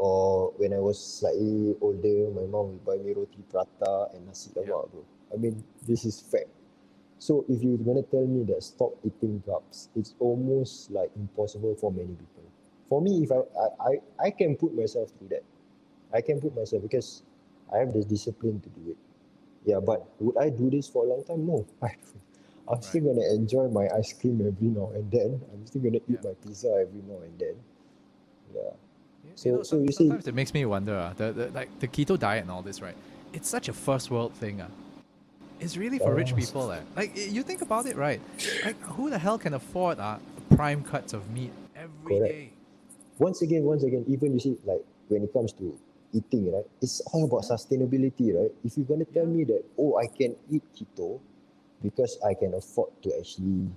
Or when I was slightly older, my mom will buy me roti prata and nasi lemak, Yeah. bro. I mean, this is fact. So if you're gonna tell me that stop eating carbs, it's almost like impossible for many people. For me, if I I, I, I can put myself through that. I can put myself because I have the discipline to do it. Yeah, but would I do this for a long time? No. I *laughs* I'm still gonna enjoy my ice cream every now and then. I'm still gonna eat Yeah. my pizza every now and then. Yeah. So- you know, so you see- sometimes it makes me wonder, uh, the, the like the keto diet and all this, right? It's such a first world thing. Uh. It's really for rich people. Eh. Like you think about it, right? Like who the hell can afford uh, prime cuts of meat every Correct. day? Once again, once again, even you see, like when it comes to eating, right? It's all about sustainability, right? If you're gonna tell me that, oh, I can eat keto because I can afford to actually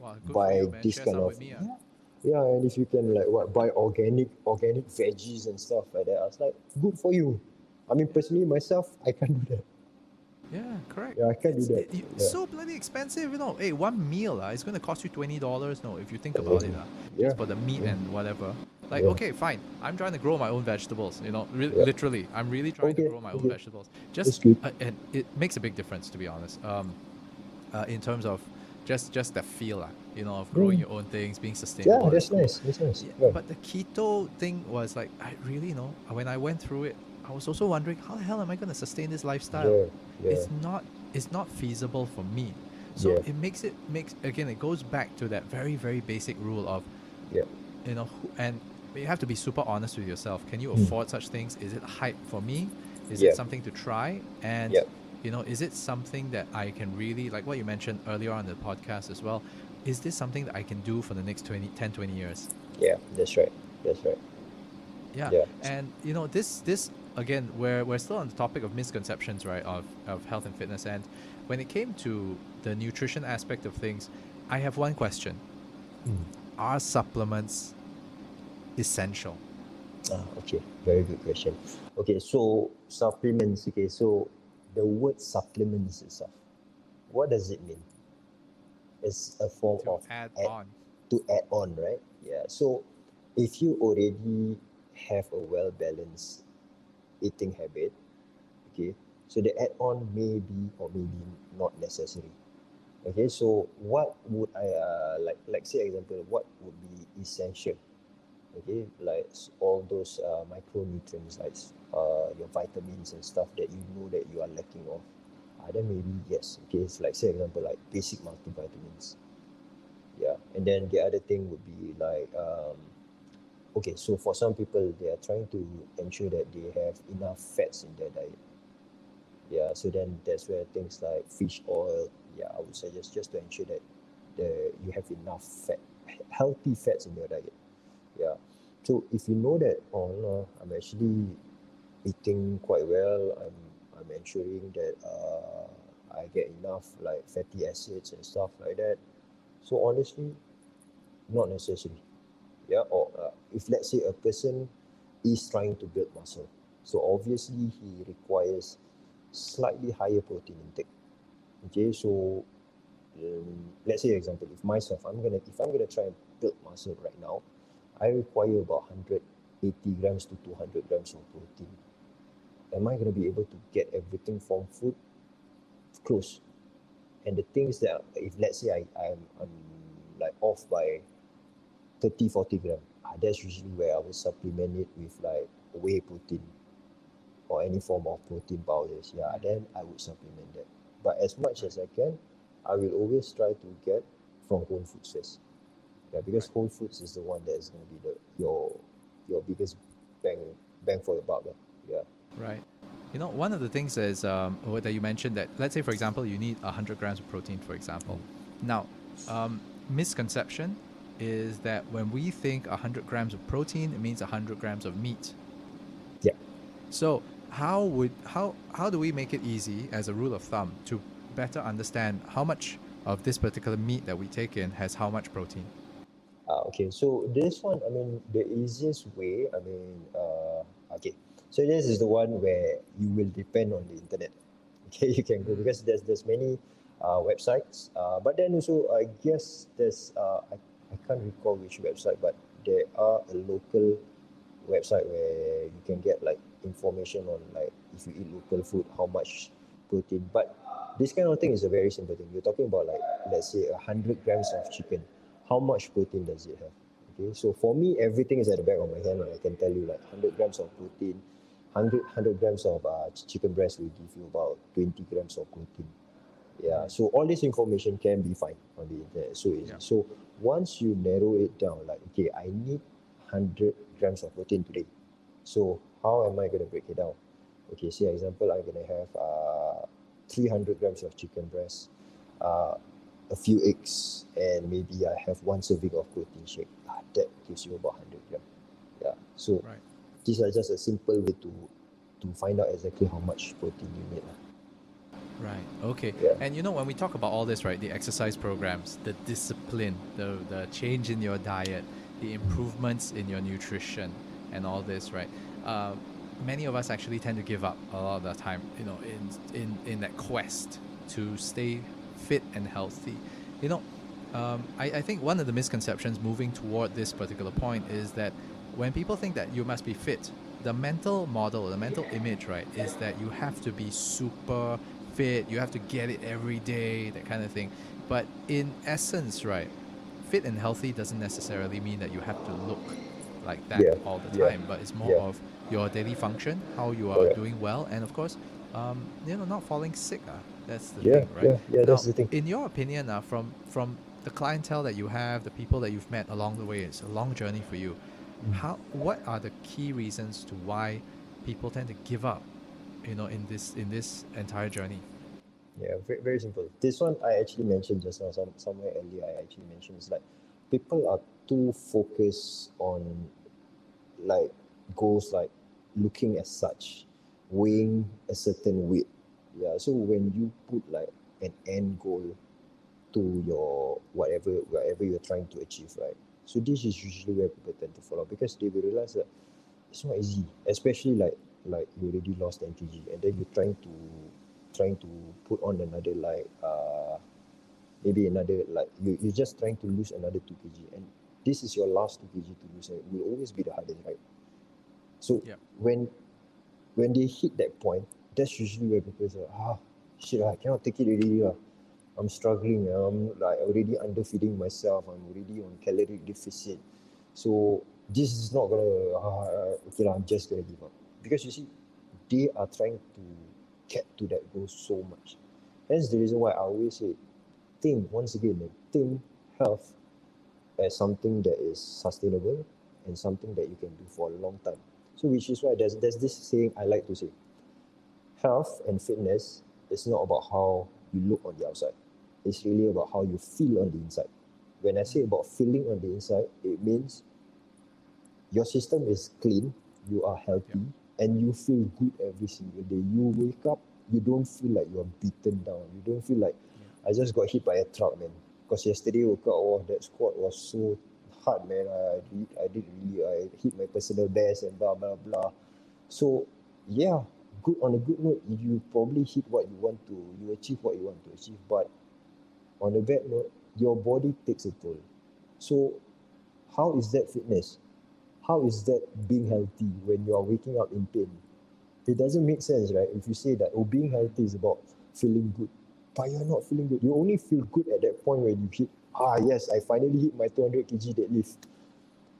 Wow, buy you, this kind of me, uh. yeah, yeah, and if you can like what buy organic organic veggies and stuff like that, I was like, good for you. I mean, personally, myself, I can't do that. Yeah, correct. Yeah, I can't do that. it- Yeah. so bloody expensive, you know. Hey, one meal uh, is going to cost you twenty dollars. No, if you think about it, uh, Yeah. just for the meat Yeah. and whatever. Like, Yeah. okay, fine. I'm trying to grow my own vegetables. You know, re- Yeah. literally, I'm really trying to grow my own vegetables. Just uh, and it makes a big difference, to be honest. Um, uh, in terms of just just that feel, uh, you know, of growing Mm. your own things, being sustainable. Yeah, that's nice. That's nice. Yeah, Yeah. But the keto thing was like, I really, you know, when I went through it, I was also wondering, how the hell am I going to sustain this lifestyle? yeah. It's not, it's not feasible for me. So it makes it makes again, it goes back to that very very basic rule of, Yeah. you know, and you have to be super honest with yourself. Can you Mm. afford such things? Is it hype for me? Is it something to try? And Yeah. you know, is it something that I can really like what you mentioned earlier on the podcast as well? Is this something that I can do for the next 20, 10, 20 years? Yeah, that's right. That's right. Yeah. Yeah. And you know, this this again, we're we're still on the topic of misconceptions, right? Of of health and fitness. And when it came to the nutrition aspect of things, I have one question. Mm. Are supplements essential? Ah, okay, very good question. Okay, so supplements. Okay, so the word supplements itself, what does it mean? It's a form To of add add- on. to add on, right? Yeah. So if you already have a well balanced eating habit, okay, so the add on may be or maybe not necessary. Okay, so what would I uh, like like say example, what would be essential? Okay, like all those uh, micronutrients like uh, your vitamins and stuff that you know that you are lacking of. Uh, then maybe yes. Okay, it's like say example like basic multivitamins yeah and then the other thing would be like um okay so for some people they are trying to ensure that they have enough fats in their diet yeah so then that's where things like fish oil yeah i would suggest just to ensure that the you have enough fat healthy fats in your diet yeah so if you know that oh no i'm actually eating quite well i'm i'm ensuring that uh i get enough like fatty acids and stuff like that so honestly, not necessary. Yeah, or uh, if let's say a person is trying to build muscle, so obviously he requires slightly higher protein intake. Okay, so um, let's say example, if myself, I'm gonna if I'm gonna try and build muscle right now, I require about 180 grams to 200 grams of protein. Am I gonna be able to get everything from food? Close? And the things that if let's say I, I'm, I'm like off by 30 40 gram ah, that's usually where I will supplement it with like whey protein or any form of protein powders yeah then I would supplement that. But as much as I can I will always try to get from whole foods first. Yeah because whole foods is the one that is going to be the your your biggest bang bang for your buck yeah Right. You know, one of the things is um, that you mentioned that let's say, for example, you need 100 grams of protein, for example. Now, um, misconception is that when we think 100 grams of protein, it means 100 grams of meat. Yeah. So how would how how do we make it easy as a rule of thumb to better understand how much of this particular meat that we take in has how much protein? Uh, okay, so this one, I mean, the easiest way, I mean, uh, okay, so this is the one where you will depend on the internet. *laughs* Okay, you can go because there's there's many uh, websites, uh, but then also I guess there's uh, I, I can't recall which website, but there are a local website where you can get like information on like if you eat local food, how much protein. But this kind of thing is a very simple thing. You're talking about like let's say a hundred grams of chicken. How much protein does it have? Okay, so for me, everything is at the back of my hand, and I can tell you like 100 grams of protein, 100, 100 grams of uh, chicken breast will give you about 20 grams of protein. Yeah, so all this information can be found on the internet. So easy. Yeah. So once you narrow it down, like okay, I need 100 grams of protein today. So how am I going to break it down? Okay, say example, I'm going to have uh, 300 grams of chicken breast, uh, a few eggs, and maybe I have one serving of protein shake. Ah, that gives you about 100 gram. Yeah. So Right. These are just a simple way to to find out exactly how much protein you need. Right. Okay. Yeah. And you know, when we talk about all this, right, the exercise programs, the discipline, the the change in your diet, the improvements in your nutrition, and all this, right? Uh, many of us actually tend to give up a lot of the time, you know, in in in that quest to stay fit and healthy. You know, um, I, I think one of the misconceptions moving toward this particular point is that when people think that you must be fit, the mental model, the mental image, right, is that you have to be super fit, you have to get it every day, that kind of thing. But in essence, right, fit and healthy doesn't necessarily mean that you have to look like that Yeah, all the yeah, time, but it's more yeah. of your daily function, how you are doing well, and of course, um, you know, not falling sick. Uh, that's the Yeah, thing, right? yeah, yeah, that's the thing. In your opinion, uh, from from the clientele that you have, the people that you've met along the way, it's a long journey for you. How? What are the key reasons to why people tend to give up? You know, in this in this entire journey. Yeah, very, very simple. This one I actually mentioned just now, some, somewhere earlier I actually mentioned is like people are too focused on like goals like looking as such, weighing a certain weight. Yeah, so when you put like an end goal to your whatever whatever you're trying to achieve, right? So this is usually where people tend to fall off because they will realize that it's not easy, especially like like you already lost 10 kg and then you're trying to trying to put on another like uh maybe another like you, you're just trying to lose another 2 kg and this is your last 2 kg to lose and it will always be the hardest right so Yep. when when they hit that point that's usually where people say ah shit I cannot take it already lah. I'm struggling I'm like already underfeeding myself. I'm already on calorie deficit. So this is not gonna ah, okay I'm just gonna give up. Because you see they are trying to get to that goal so much. That's the reason why I always say think once again eh, think health as something that is sustainable and something that you can do for a long time. So which is why there's, there's this saying I like to say health and fitness is not about how you look on the outside it's really about how you feel on the inside. When I say about feeling on the inside it means your system is clean you are healthy and you feel good every single day. You wake up you don't feel like you're beaten down. You don't feel like I just got hit by a truck man. Because yesterday woke up oh that squat was so hard man. I did, I did really I hit my personal best and blah blah blah. So yeah good on a good note you probably hit what you want to you achieve what you want to achieve but on a bad note your body takes a toll. So how is that fitness? How is that being healthy when you are waking up in pain? It doesn't make sense right? If you say that oh being healthy is about feeling good. But you're not feeling good. You only feel good at that point when you hit ah yes i finally hit my 200 kg deadlift.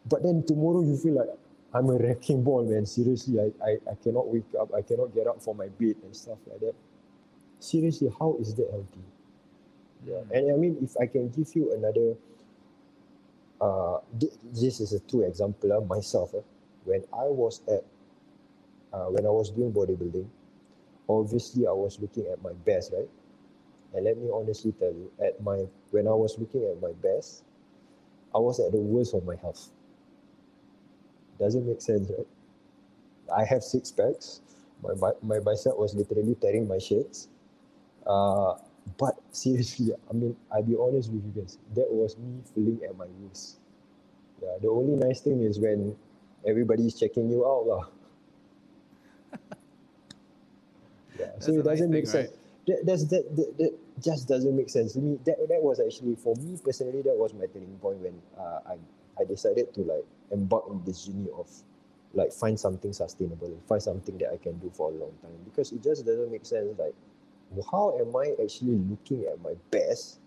But then tomorrow you feel like i'm a wrecking ball man. Seriously I, I i cannot wake up. I cannot get up from my bed and stuff like that. Seriously how is that healthy yeah. And i mean if i can give you another uh thi- this is a true example uh, myself uh, when i was at uh, when i was doing bodybuilding obviously i was looking at my best right? And let me honestly tell you at my when i was looking at my best i was at the worst of my health. Doesn't make sense right? I have six packs. My, bi- my bicep was literally tearing my shirts. Uh, but seriously i mean i'll be honest with you guys. That was me feeling at my worst yeah the only nice thing is when everybody's checking you out lah. *laughs* yeah so That's it doesn't make thing, sense that, that's that, that that just doesn't make sense to me. That that was actually for me personally that was my turning point when uh, I I decided to like embark on this journey of like find something sustainable find something that I can do for a long time. Because it just doesn't make sense like how am I actually looking at my best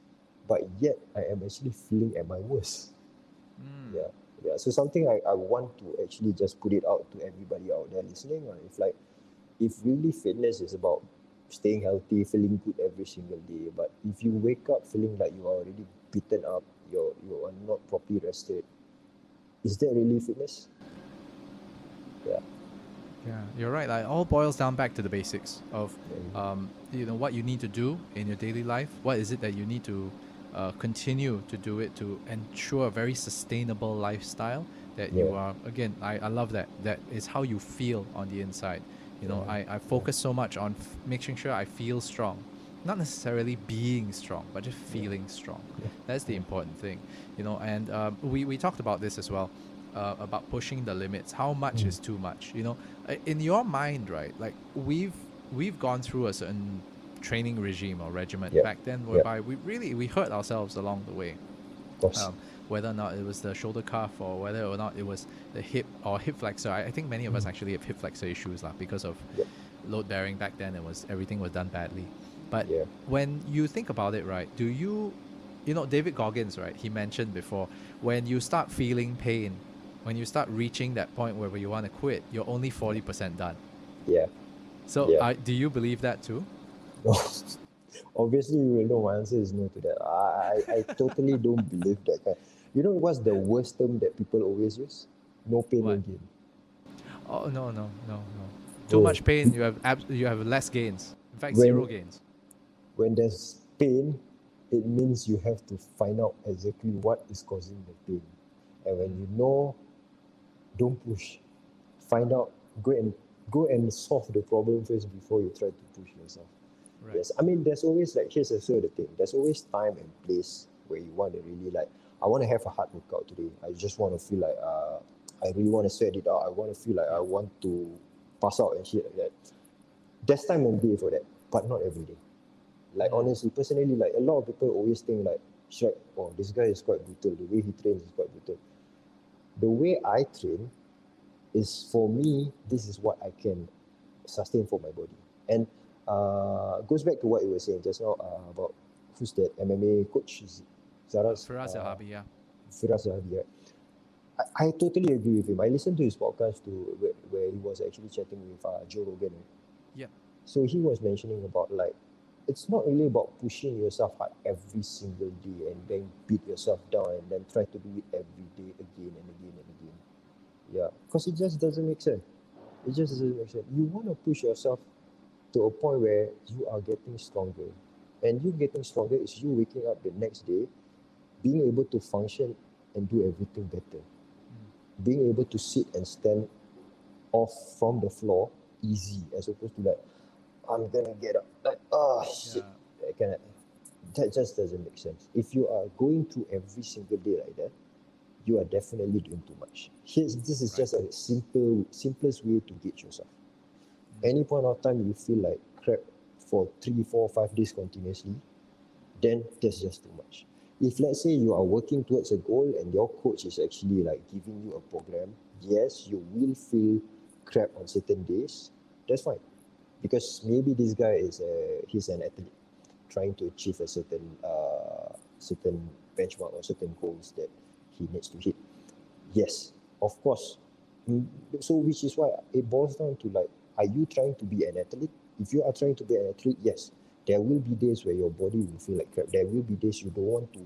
but yet I am actually feeling at my worst? Mm. yeah yeah. So something I, I want to actually just put it out to everybody out there listening uh, if like if really fitness is about staying healthy feeling good every single day but if you wake up feeling like you are already beaten up you're you are not properly rested is that really fitness? Yeah Yeah, you're right. Like, it all boils down back to the basics of, um, you know, what you need to do in your daily life. What is it that you need to uh, continue to do it to ensure a very sustainable lifestyle that you are. Again, I, I love that. That is how you feel on the inside. You know, Yeah. I, I focus so much on f- making sure I feel strong. Not necessarily being strong, but just feeling strong. Yeah. That's the important thing, you know. And um, we we talked about this as well, uh, about pushing the limits. How much Mm. is too much? You know, in your mind, right? Like we've we've gone through a certain training regime or regimen Yeah. back then, whereby we really we hurt ourselves along the way. Of course. Um, whether or not it was the shoulder cuff or whether or not it was the hip or hip flexor. I, I think many of us actually have hip flexor issues lah because of Yep. load bearing back then. It was everything was done badly. But Yeah. when you think about it, right? Do you, you know, David Goggins, right? He mentioned before when you start feeling pain, when you start reaching that point where you want to quit, you're only forty percent done. Yeah. So, Yeah. I, do you believe that too? No. *laughs* Obviously, you will know my answer is no to that. I, I, I totally don't believe that kind. You know what's the worst term that people always use? No pain, no gain. Oh no no no no! Too Oh. much pain, you have abs- you have less gains. In fact, When- zero gains. When there's pain, it means you have to find out exactly what is causing the pain. And when you know, don't push. Find out, go and go and solve the problem first before you try to push yourself. Right. Yes, I mean, there's always like here's also the thing. There's always time and place where you want to really like. I want to have a hard workout today. I just want to feel like uh, I really want to sweat it out. I want to feel like I want to pass out and shit like that. There's time and day for that, but not every day. Like Mm. honestly, personally, like a lot of people always think like, Shrek, oh, this guy is quite brutal. The way he trains is quite brutal. The way I train is for me, this is what I can sustain for my body. And uh, goes back to what you were saying just now uh, about who's that MMA coach? Zaraz? Firas uh, Zahabi, yeah. Firas Zahabi, right? I, I totally agree with him. I listened to his podcast to where, where he was actually chatting with uh, Joe Rogan. Yeah. So he was mentioning about like it's not really about pushing yourself hard every single day and then beat yourself down and then try to do it every day again and again and again. Yeah, because it just doesn't make sense. It just doesn't make sense. You want to push yourself to a point where you are getting stronger. And you getting stronger is you waking up the next day, being able to function and do everything better. Hmm. Being able to sit and stand off from the floor easy as opposed to like, I'm gonna get up. Like, oh shit. Yeah. That kind that just doesn't make sense. If you are going through every single day like that, you are definitely doing too much. Here's this is Right. just a simple simplest way to gauge yourself. Mm. Any point of time you feel like crap for three, four, five days continuously, then that's just too much. If let's say you are working towards a goal and your coach is actually like giving you a program, yes, you will feel crap on certain days. That's fine, because maybe this guy is a he's an athlete trying to achieve a certain uh certain benchmark or certain goals that he needs to hit. Yes, of course. Mm, So which is why it boils down to like, are you trying to be an athlete? If you are trying to be an athlete, yes, there will be days where your body will feel like crap. There will be days you don't want to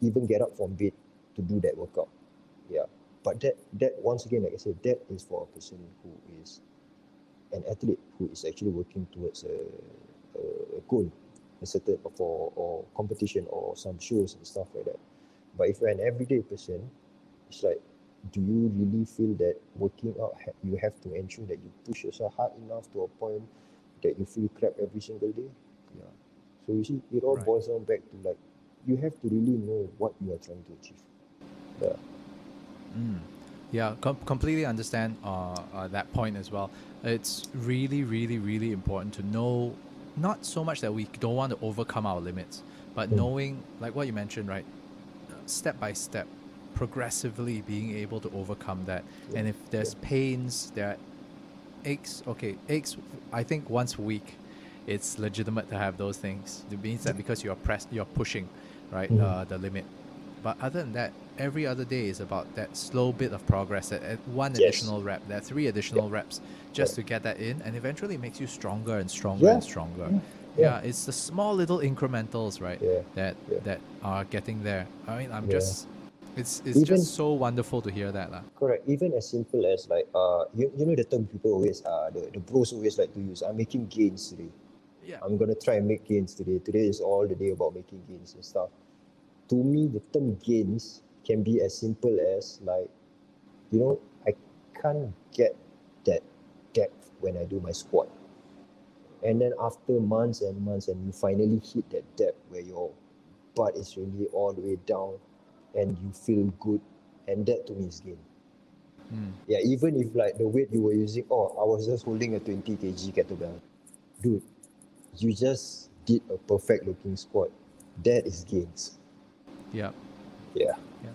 even get up from bed to do that workout. Yeah. But that that once again, like I said, that is for a person who is an athlete who is actually working towards a, a, goal, a certain for or competition or some shows and stuff like that. But if you're an everyday person, it's like, do you really feel that working out you have to ensure that you push yourself hard enough to a point that you feel crap every single day? Yeah. So you see, it all Right. boils down back to like, you have to really know what you are trying to achieve. Yeah. Mm. Yeah, com- completely understand uh, uh, that point as well. It's really, really, really important to know not so much that we don't want to overcome our limits, but Mm. knowing, like what you mentioned, right, step by step, progressively being able to overcome that. Yeah, And if there's pains, there are aches, okay, aches, I think once a week, it's legitimate to have those things. It means that because you're press, you're pushing, right, Mhm. uh, the limit. But other than that, every other day is about that slow bit of progress, that that one Yes. additional rep, that three additional reps, just to get that in, and eventually it makes you stronger and stronger Yeah. and stronger. Yeah. Yeah. it's the small little incrementals, right, Yeah. that Yeah. that are getting there. I mean, I'm Yeah. just, it's it's Even- just so wonderful to hear that, lah. Correct. Even as simple as like uh you, you know the term people always uh the, the bros always like to use I'm making gains today. Yeah. I'm gonna try and make gains today. Today is all the day about making gains and stuff. To me, the term gains can be as simple as like, you know, I can't get that depth when I do my squat. And then after months and months, and you finally hit that depth where your butt is really all the way down, and you feel good, and that to me is gain. Mm. Yeah, even if like the weight you were using, oh, I was just holding a 20 kg kettlebell. Dude, you just did a perfect looking squat. That is gains. Yeah. Yeah. Yeah.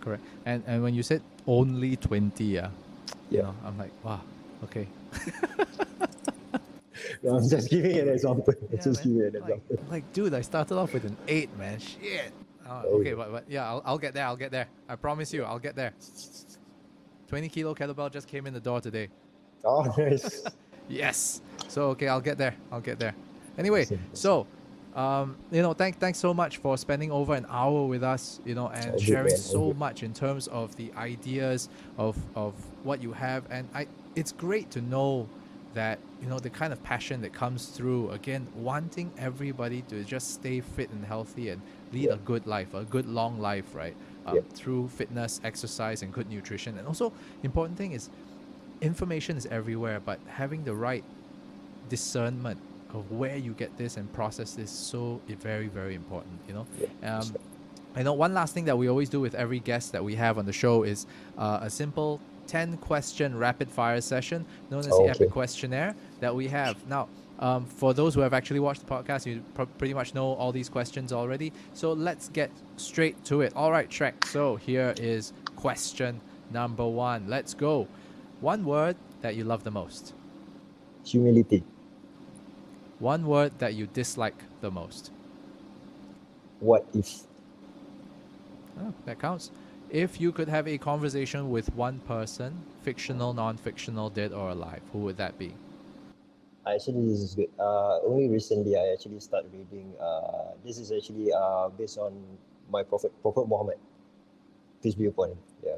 correct. And and when you said only twenty, yeah, you know, I'm like, wow, okay. *laughs* No, I'm just giving an example. Yeah, *laughs* just man. giving an like, example. like, dude, I started off with an eight, man. Shit. Uh, Oh, okay, but, but yeah, I'll, I'll get there. I'll get there. I promise you, I'll get there. 20 kilo kettlebell just came in the door today. Oh, nice. *laughs* Yes. So okay, I'll get there. I'll get there. Anyway, so um, you know, thank thanks so much for spending over an hour with us, you know, and sharing so much in terms of the ideas of of what you have. And I it's great to know that, you know, the kind of passion that comes through, again, wanting everybody to just stay fit and healthy and lead Yeah. a good life, a good long life, right? Um, Yeah. Through fitness, exercise, and good nutrition. And also, important thing is information is everywhere, but having the right discernment of where you get this and process this so very very important you know? Yeah, um, I know one last thing that we always do with every guest that we have on the show is uh, a simple 10 question rapid fire session known as Oh, the epic questionnaire that we have. Now um, for those who have actually watched the podcast you pr- pretty much know all these questions already. So let's get straight to it. All right Shrek so here is question number one. Let's go. One word that you love the most. Humility. One word that you dislike the most What if? Oh, that counts. If you could have a conversation with one person, fictional, non-fictional, dead or alive, who would that be? I actually, this is good. Uh, only recently I actually started reading. Uh, this is actually uh, based on my prophet, Prophet Muhammad. Peace be upon him. Yeah.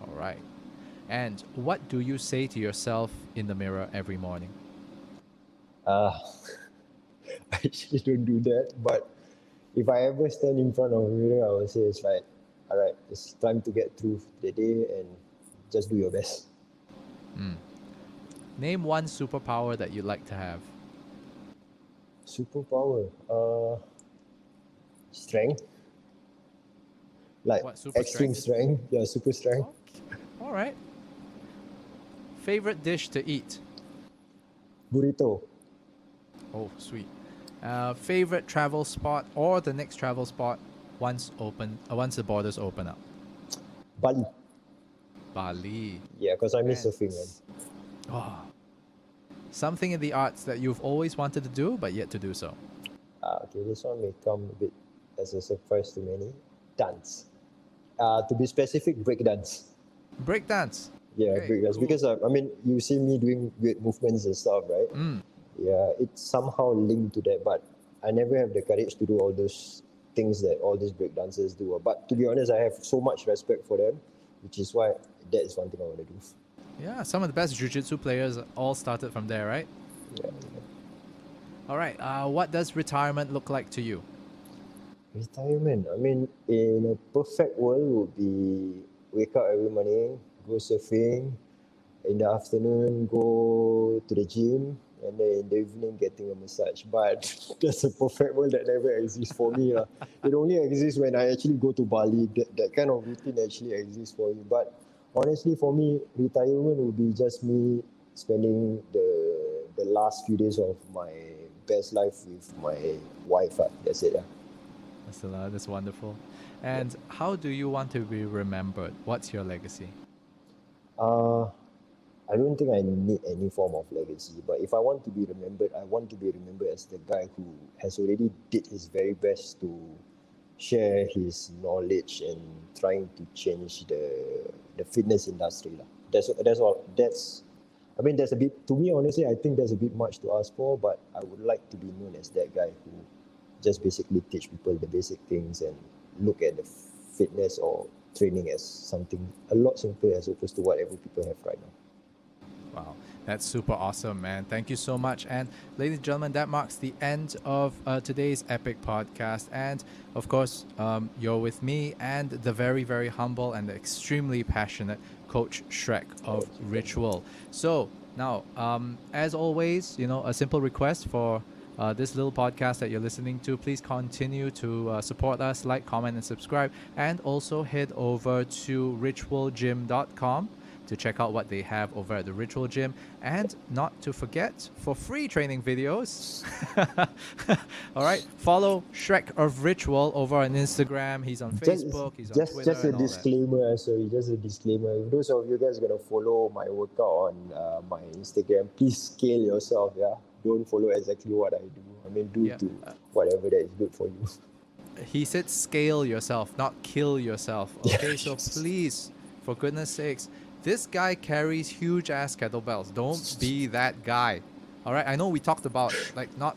All right. And what do you say to yourself in the mirror every morning? Uh, *laughs* I actually don't do that, but if I ever stand in front of a mirror, I will say it's like, all right, it's time to get through the day and just do your best. Hmm. Name one superpower that you'd like to have. Superpower. Uh, strength. Like What, extreme strength. Yeah, super strength. All right. Favorite dish to eat? Burrito. Oh, sweet. Uh, favorite travel spot or the next travel spot once open uh, once the borders open up? Bali. Bali. Yeah, because I miss surfing, man. Oh. Something in the arts that you've always wanted to do but yet to do so. Uh, okay, this one may come a bit as a surprise to many. Dance. Uh, to be specific, breakdance. Breakdance. Yeah, Okay, break dance. cool. Because uh, I mean, you see me doing weird movements and stuff, right? Mm. Yeah, it's somehow linked to that, but I never have the courage to do all those things that all these break dancers do. But to be honest, I have so much respect for them, which is why that is one thing I want to do. Yeah, some of the best jiu-jitsu players all started from there, right? Yeah. All right. Uh, what does retirement look like to you? Retirement. I mean, in a perfect world would be wake up every morning, go surfing, in the afternoon go to the gym, and then in the evening getting a massage. But *laughs* that's a perfect world that never exists for me. lah. It only exists when I actually go to Bali. That, that kind of routine actually exists for me. But honestly, for me, retirement would be just me spending the the last few days of my best life with my wife. ah. That's it. ah. That's, uh, that's wonderful. And how do you want to be remembered? What's your legacy? Uh, I don't think I need any form of legacy, but if I want to be remembered, I want to be remembered as the guy who has already did his very best to share his knowledge and trying to change the the fitness industry. That's that's all. That's I mean that's a bit to me honestly I think that's a bit much to ask for, but I would like to be known as that guy who just basically teach people the basic things and look at the fitness or training as something a lot simpler as opposed to whatever people have right now. Wow, that's super awesome, man. Thank you so much. And ladies and gentlemen, that marks the end of uh, today's epic podcast. And of course, um, you're with me and the very, very humble and extremely passionate Coach Shrek of Ritual. So now, um, as always, you know, a simple request for uh, this little podcast that you're listening to, please continue to uh, support us, like, comment, and subscribe. And also head over to ritualgym.com to check out what they have over at the Ritual Gym. And not to forget, for free training videos, *laughs* all right, follow Shrek of Ritual over on Instagram. He's on Facebook, he's on just, Twitter. Just a all that. disclaimer, sorry, just a disclaimer. If those of you guys gonna follow my workout on uh, my Instagram, please scale yourself, yeah. Don't follow exactly what I do. I mean, do Yeah. to whatever that is good for you. He said scale yourself, not kill yourself. *laughs* Okay, so please, for goodness sakes, this guy carries huge ass kettlebells. Don't be that guy. All right, I know we talked about like not,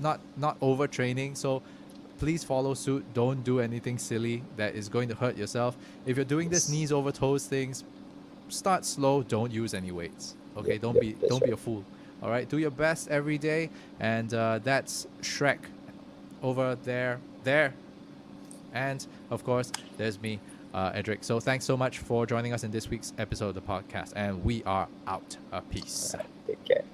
not, not overtraining. So please follow suit. Don't do anything silly that is going to hurt yourself. If you're doing this knees over toes things, start slow. Don't use any weights. Okay, don't be don't be a fool. All right, do your best every day, and uh, that's Shrek over there, there. And of course, there's me, uh, Edric. So thanks so much for joining us in this week's episode of the podcast. And we are out. Uh, peace. Thank